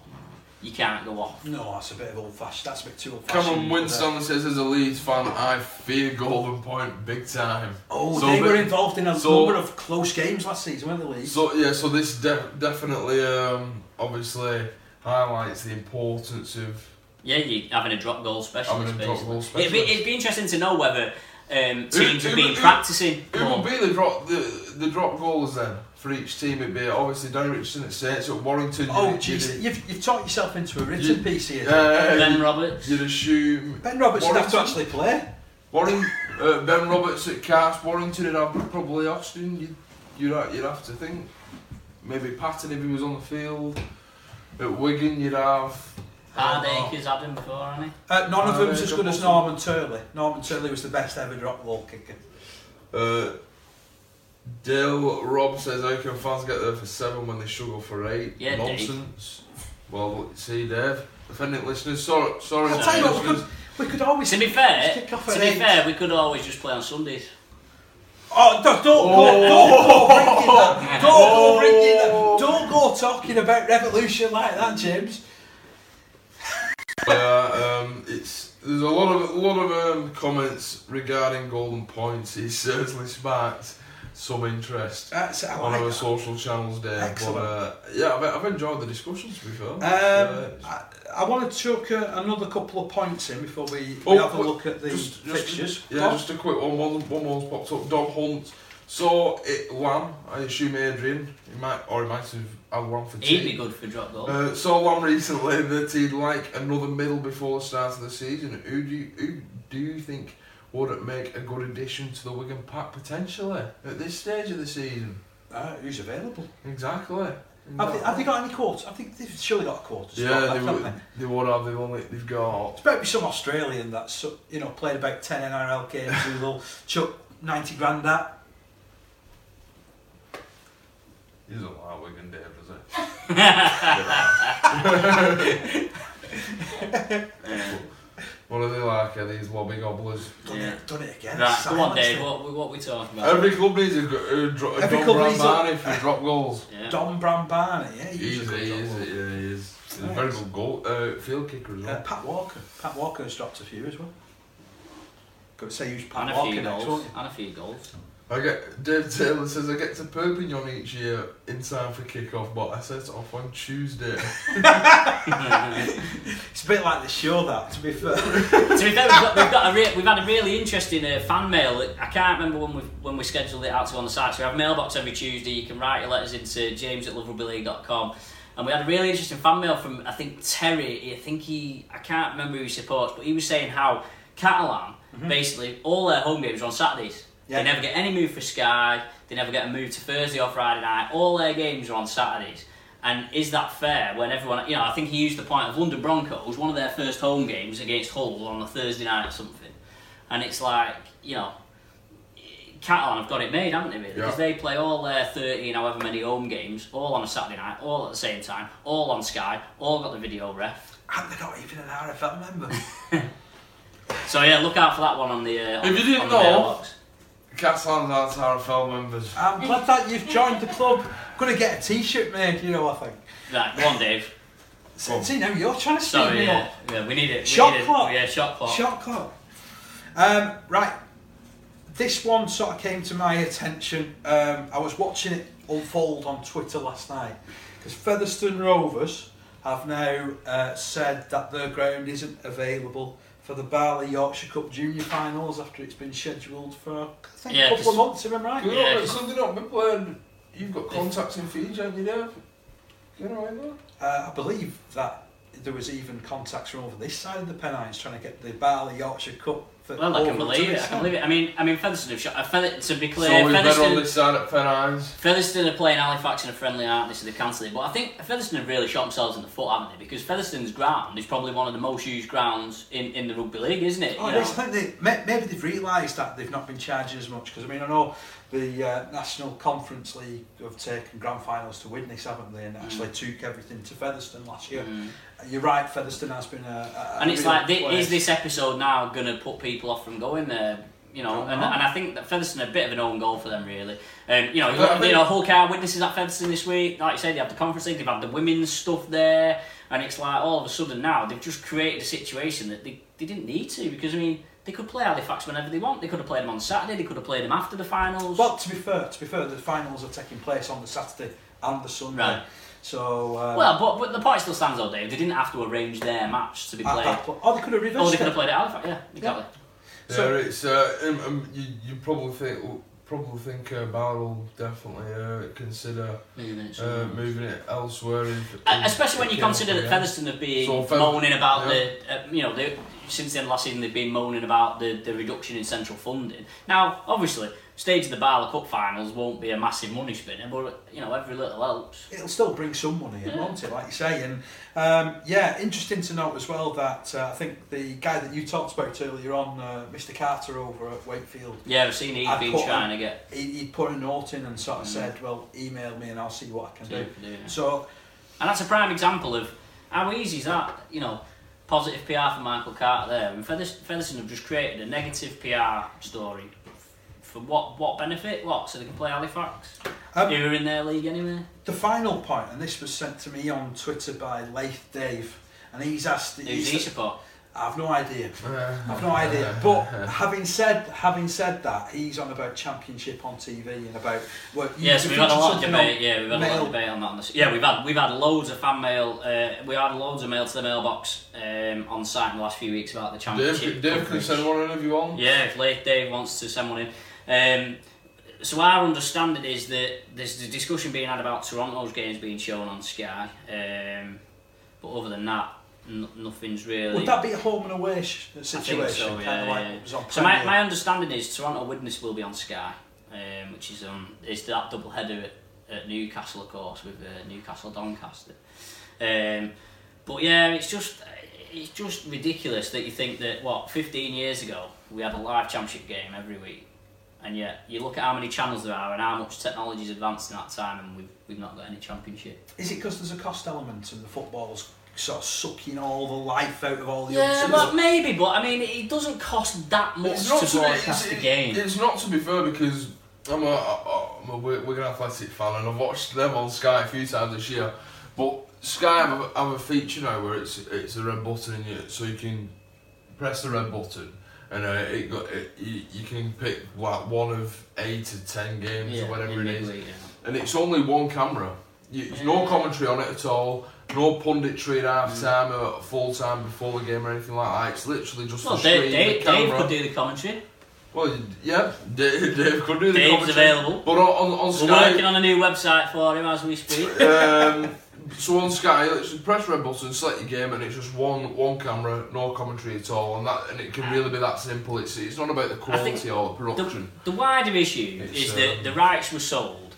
you can't go off. No, that's a bit of old fashioned. That's a bit too old fashioned. Come on, Winston says, as a Leeds fan, I fear Golden Point big time. Oh, So they the- were involved in a so- number of close games last season, weren't they, Lee? So yeah, so this de- definitely, um, obviously highlights the importance of Yeah, you having a drop goal specialist. Having a drop basically. goal It'd, be, it'd be interesting to know whether um, teams Who- have been who- practicing. Who more. will be the drop the the drop goals then for each team? It'd be obviously Danny Richardson at Saints at Warrington. oh, you'd- jeez, you'd- you've, you've talked yourself into a written You- piece here. Uh, Ben Roberts. You'd assume ben Roberts would have to actually play. Warring, uh, Ben Roberts at Cas, Warrington would have probably Austin. You'd, you'd, you'd have to think. Maybe Patton if he was on the field. At Wigan, you'd have. Hardaker's had him before, hasn't he? Uh, none of them's as good as Norman Turley. Norman Turley was the best ever drop goal kicker. Uh, Dale Rob says, How can fans get there for seven when they struggle for eight? Yeah, Dave. Nonsense. Well, see, Dave. Offending listeners, sorry, sorry. I'll tell you what, we could, we could always To be fair, kick off to be eight. fair, we could always just play on Sundays. Oh, don't, don't go, don't go bringing that. Don't go bringing that. Don't go talking about revolution like that, James. Yeah, um, it's there's a lot of a lot of um, comments regarding Golden Points. He certainly sparked some interest That's I on like our that. social channels there. Excellent. But uh, yeah, I've, I've enjoyed the discussions. before. Um, Yeah, I, I want to chuck uh, another couple of points in before we, Oh, we have a look at the just- just- fixtures. Go Yeah, on. just a quick one. One, one more popped up. Dom Hunt. So it Lam, I assume Adrian, he might or he might have had one for He'd be good for drop goal. Uh, saw Lam recently that he'd like another middle before the start of the season. Who do you, who do you think would it make a good addition to the Wigan pack potentially at this stage of the season? Uh, who's available? Exactly. Have they, have they got any quotes? I think they've surely got a quota. Yeah, they, left, haven't would, they? they would have. They've only they've got. It's better be some Australian that's you know played about ten NRL games who will <laughs> chuck ninety grand at. He doesn't like Wigan, Dave, does he? <laughs> <laughs> what are they like? Are these lobby gobblers? Done, Yeah. it, done it again. right, come on, Dave. it. What, what are we talking about? Every club needs a, a, dro- a Every Don club needs a- Brambani for drop goals. yeah. Dom Brambani, yeah, He he's a good he is, yeah, he is. He's a very good goal, uh, field kicker as Uh. Pat Walker. Pat Walker's dropped a few as well. Got to say who's Pat And a Walker few next, goals. won't you? And a few goals. I get Dave Taylor says I get to Perpignan each year in time for kickoff, but I set off on Tuesday. <laughs> It's a bit like the show that, to be fair. to be fair, we've got, we've, got a re- we've had a really interesting uh, fan mail. I can't remember when we when we scheduled it out to on the site. So we have a mailbox every Tuesday. You can write your letters into james at loverugbyleague.com. And we had a really interesting fan mail from I think Terry. I think he I can't remember who he supports, but he was saying how Catalan basically all their home games are on Saturdays. Yeah. They never get any move for Sky. They never get a move to Thursday or Friday night. All their games are on Saturdays. And is that fair when everyone, you know, I think he used the point of London Broncos, one of their first home games against Hull on a Thursday night or something. And it's like, you know, Catalan have got it made, haven't they, really? Because Yeah. they play all their 13, however many home games, all on a Saturday night, all at the same time, all on Sky, all got the video ref. and they're not even an RFL member. <laughs> So yeah, look out for that one on the. Uh, on, If you didn't on the know- mailbox. Catalans aren't RFL members. I'm glad that you've joined the club. I'm Going to get a t-shirt made, you know, I think. Right, go on, Dave. See, see now you're trying to speed Sorry, me yeah, up. yeah, we need it. we Shot need it. clock. Yeah, shot clock. Shot clock. Um, right. This one sort of came to my attention. Um, I was watching it unfold on Twitter last night because Featherstone Rovers have now uh, said that their ground isn't available for the BARLA Yorkshire Cup Junior Finals after it's been scheduled for I think Yeah, a couple of months. If I'm right. You Yeah, know, 'cause- so they're not been playing. You've got contacts in Fiji, haven't you, Dave? You know, I know. Uh, I believe that there was even contacts from over this side of the Pennines trying to get the BARLA Yorkshire Cup. For Well, I can over believe it. I can side. believe it. I mean, I mean, Featherstone have shot. Uh, Feather, to be clear, So we're better on Featherstone, this side at Pennines. Featherstone are playing Halifax in a friendly, aren't they? So they've cancelled it. But I think Featherstone have really shot themselves in the foot, haven't they? Because Featherstone's ground is probably one of the most used grounds in, in the rugby league, isn't it? Oh, You it is. know? I think they, maybe they've realised that they've not been charging as much because I mean I know the uh, National Conference League have taken grand finals to Widnes, haven't they? And actually took everything to Featherstone last year. Mm. You're right, Featherstone has been a. a And it's like, place. is this episode now going to put people off from going there? You know, and, Uh-huh. and I think that Featherstone a bit of an own goal for them, really. Um, you know, you, But you know, Hull KR witnesses at Featherstone this week. Like you said, they have the conference league, they've had the women's stuff there, and it's like all of a sudden now they've just created a situation that they, they didn't need to because I mean they could play Halifax whenever they want. They could have played them on Saturday. They could have played them after the finals. Well, to be fair, to be fair, the finals are taking place on the Saturday and the Sunday. Right. So um, well, but, but the point still stands though, Dave. They didn't have to arrange their match to be played. that point, oh, they could have reversed Oh, they could have played at Halifax. Yeah, exactly. Yeah, So- it's uh, um, um, you, you probably think probably think uh, BARLA will definitely uh, consider Moving it uh, moving it elsewhere. If, Uh, Especially when you consider that yeah. Featherstone have been So Feather- moaning about yeah. the, uh, you know, they, since the end of last season they've been moaning about the, the reduction in central funding. Now, obviously, stage of the Barla Cup finals won't be a massive money spinner, but you know, every little helps. It'll still bring some money in, Yeah. won't it? Like you say, and um, yeah, interesting to note as well that uh, I think the guy that you talked about earlier on, uh, Mr. Carter over at Wakefield, Yeah, I've seen he's I'd been trying to get. he, he put a note in and sort of Mm. said, "Well, email me and I'll see what I can do." do it. So And that's a prime example of how easy is that, you know, positive PR for Michael Carter there. Feathers- Featherstone have just created a negative PR story. For what what benefit? What? So they can play Halifax? Um, Who are in their league anyway? the final point, and this was sent to me on Twitter by Leith Dave, and he's asked. Who's he's- he support? I've no idea. <laughs> Uh, I've no idea. But <laughs> having said having said that, he's on about championship on TV and about well, you- Yes, you we've had a featured lot of debate. Yeah, we've had a lot of debate on that. On the, yeah, we've had we've had loads of fan mail. Uh, we had loads of mail to the mailbox um, on site in the last few weeks about the championship. Dave, Dave can send one whenever you want. Yeah, if late Dave wants to send one in. Um, so our understanding is that there's the discussion being had about Toronto's games being shown on Sky. Um, but other than that, n- nothing's really. Would that be a home and away situation? so, kind yeah. of like yeah. what was on So my, my understanding is Toronto Widnes will be on Sky, um, which is um, is that double header at, at Newcastle, of course, with uh, Newcastle Doncaster. Um, but yeah, it's just it's just ridiculous that you think that what 15 years ago we had a live championship game every week, and yet you look at how many channels there are and how much technology's advanced in that time, and we've we've not got any championship. Is it because there's a cost element and the football's sort of sucking all the life out of all the Yeah, youngsters? well, maybe, but I mean, it doesn't cost that much It's not to to be, broadcast it's, the game. It's not to be fair because I'm a, I'm a Wi- Wigan Athletic fan and I've watched them on Sky a few times this year. But Sky have a, have a feature now where it's it's a red button in you, so you can press the red button and uh, it, got, it you, you can pick like one of eight to ten games or whatever it is, midweek, yeah. and it's only one camera. You, there's no commentary on it at all. No punditry at half time or full time before the game or anything like that. It's literally just Well, the Dave, Dave, the Dave could do the commentary. Well, yeah, Dave, <laughs> Dave could do the Dave's commentary. available. But on, on, on We're Sky, working on a new website for him as we speak. um, <laughs> so on Sky, literally press red button, select your game, and it's just one one camera, no commentary at all, and that and it can really be that simple. It's it's not about the quality or the The, production. the wider issue It's, is that um, the rights were sold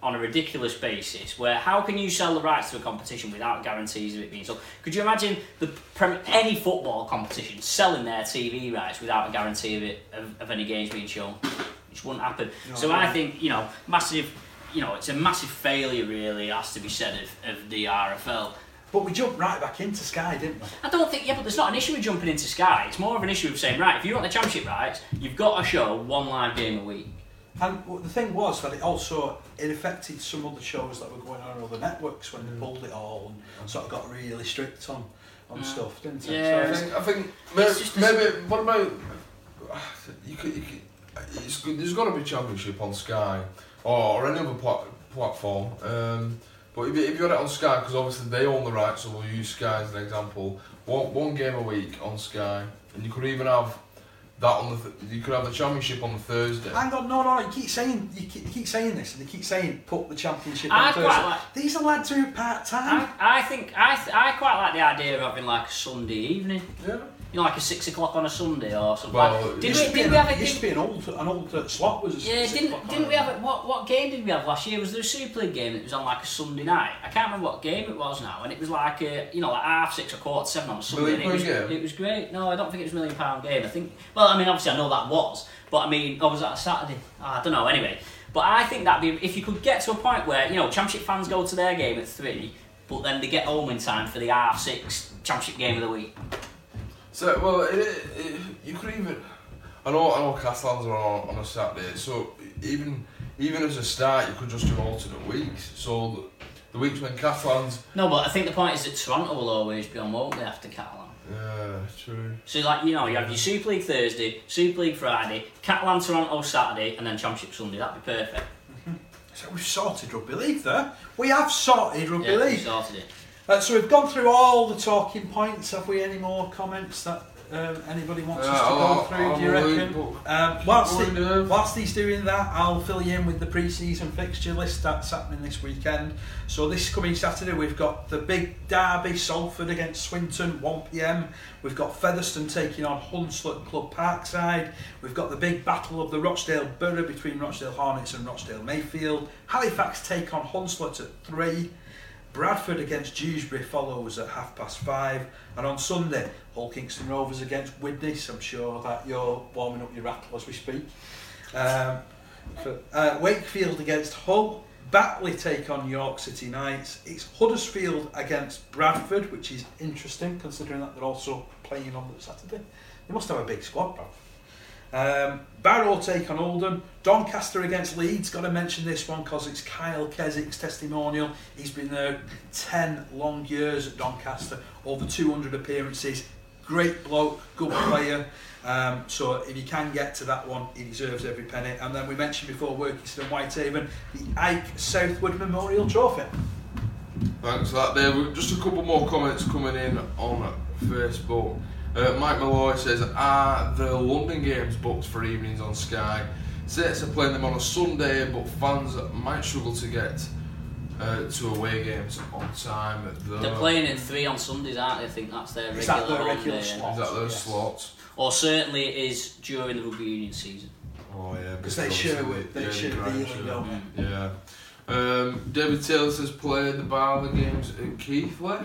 on a ridiculous basis. Where how can you sell the rights to a competition without guarantees of it being sold? Could you imagine the any football competition selling their TV rights without a guarantee of it of, of any games being shown? It just wouldn't happen. No, so no. I think you know massive. You know, it's a massive failure, really, has to be said, of, of the RFL. But we jumped right back into Sky, didn't we? I don't think, yeah, but there's not an issue with jumping into Sky. It's more of an issue of saying, right, if you want the championship rights, you've got to show one live game a week. And the thing was that it also it affected some other shows that were going on on other networks when Mm. they pulled it all and sort of got really strict on on stuff, didn't it? Yeah. I think I think maybe, It's just this- maybe what about <sighs> you could, you could it's good, there's got to be championship on Sky or, or any other plat, platform. Um, but if you, if you had it on Sky, because obviously they own the rights, so we'll use Sky as an example. One one game a week on Sky, and you could even have that on the th- you could have the championship on the Thursday. Hang on, no, no, you keep saying you keep, you keep saying this, and they keep saying put the championship I on quite Thursday. like- These are lads who are part time. I, I think, I, th- I quite like the idea of having like a Sunday evening. Yeah. You know, like a six o'clock on a Sunday or something. Well, like, it did we, did we have it used to be an old an old uh, slot was. Yeah, didn't, didn't we have it? What what game did we have last year? Was there a Super League game that was on like a Sunday night? I can't remember what game it was now, and it was like a, you know like half six or quarter seven on a Sunday. Million it was game? it was great. No, I don't think it was a million pound game. I think well, I mean obviously I know that was, but I mean oh was that a Saturday? Ah, I don't know. Anyway, but I think that'd be if you could get to a point where you know Championship fans go to their game at three, but then they get home in time for the half six Championship game of the week. So well, it, it, you could even. I know, I know Catalans are on, on a Saturday, so even even as a start, you could just do alternate weeks. So the, the weeks when Catalans, No, but I think the point is that Toronto will always be on, won't they, after Catalan? yeah, true. So, like, you know, you have your Super League Thursday, Super League Friday, Catalan Toronto Saturday, and then Championship Sunday. That'd be perfect. So we've sorted rugby league there. We have sorted rugby Yeah, we league. sorted it. Uh, so we've gone through all the talking points. Have we any more comments that um, anybody wants Uh, us to I'll- go through? do you reckon? Um, whilst, Going he, down. whilst he's doing that, I'll fill you in with the pre-season fixture list that's happening this weekend. So this coming Saturday, we've got the big derby, Salford against Swinton, 1 p.m. We've got Featherstone taking on Hunslet Club Parkside. We've got the big battle of the Rochdale Borough between Rochdale Hornets and Rochdale Mayfield. Halifax take on Hunslet at three. Bradford against Dewsbury follows at half past five, and on Sunday, Hull Kingston Rovers against Widnes. I'm sure that you're warming up your rattle as we speak. Um, for, uh, Wakefield against Hull. Batley take on York City Knights. It's Huddersfield against Bradford, which is interesting considering that they're also playing on the Saturday. They must have a big squad, Bradford. Um, Barrow take on Oldham. Doncaster against Leeds. Got to mention this one because it's Kyle Kesik's testimonial. He's been there 10 long years at Doncaster, over 200 appearances. Great bloke, good player. Um, so if you can get to that one, he deserves every penny. And then we mentioned before Workington and Whitehaven, the Ike Southward Memorial Trophy. Thanks for that, Dave. Just a couple more comments coming in on Facebook. Uh, Mike Malloy says, Are the London games booked for evenings on Sky? Saints are playing them on a Sunday, but fans might struggle to get uh, to away games on time. Though. They're playing in three on Sundays, aren't they? I think that's their regular, that their home regular slot? Is that those Yes. slots? Or certainly it is during the rugby union season. Oh yeah, Because they share with they share grind the share. Don't they? Yeah. Um, David Taylor says played the BARLA games at Keighley.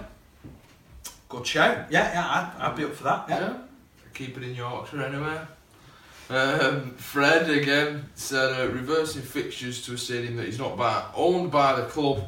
Good shout. Yeah, yeah, I'd, I'd be up for that. Yeah. Yeah. Keep it in Yorkshire anyway. Um, Fred again said uh, reversing fixtures to a stadium that is not by, owned by the club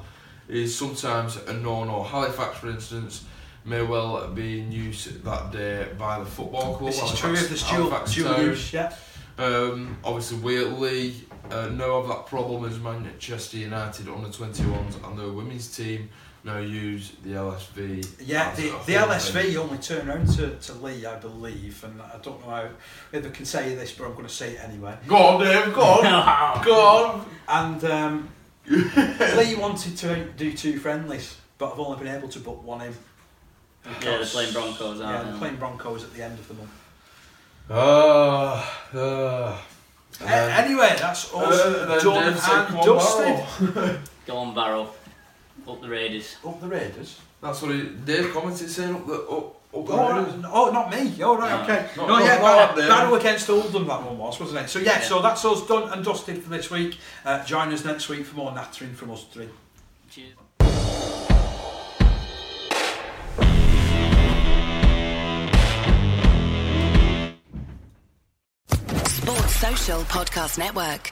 is sometimes a no-no. Halifax, for instance, may well be in use that day by the football club. This is Halifax- true of the dual, Halifax use, yeah. Um, obviously, Wheatley uh, know of that problem as Manchester United under 21s and the women's team now use the LSV. Yeah, the, the LSV venue. only turned around to, to Leigh, I believe, and I don't know how if I can say this, but I'm going to say it anyway. Go on, Dave, go on, <laughs> go on. And um, <laughs> Leigh wanted to do two friendlies, but I've only been able to book one in. Yeah, they're playing Broncos, Yeah, aren't they're playing Broncos at the end of the month. Ah, ah. A- anyway, that's all Uh, then done Dave said, and "Come dusted. Barrow." <laughs> Go on, Barrow. Up the Raiders. Up the Raiders. That's what he, Dave commented saying up the up, up the Oh, Raiders. right. oh, not me. Oh, right, No. okay. Not- no, not- yeah, not Bar- up there. Barrow against Oldham, that one was, wasn't it? So, yeah, Yeah. so that's us done and dusted for this week. Uh, join us next week for more nattering from us three. Cheers. Sports Social Podcast Network.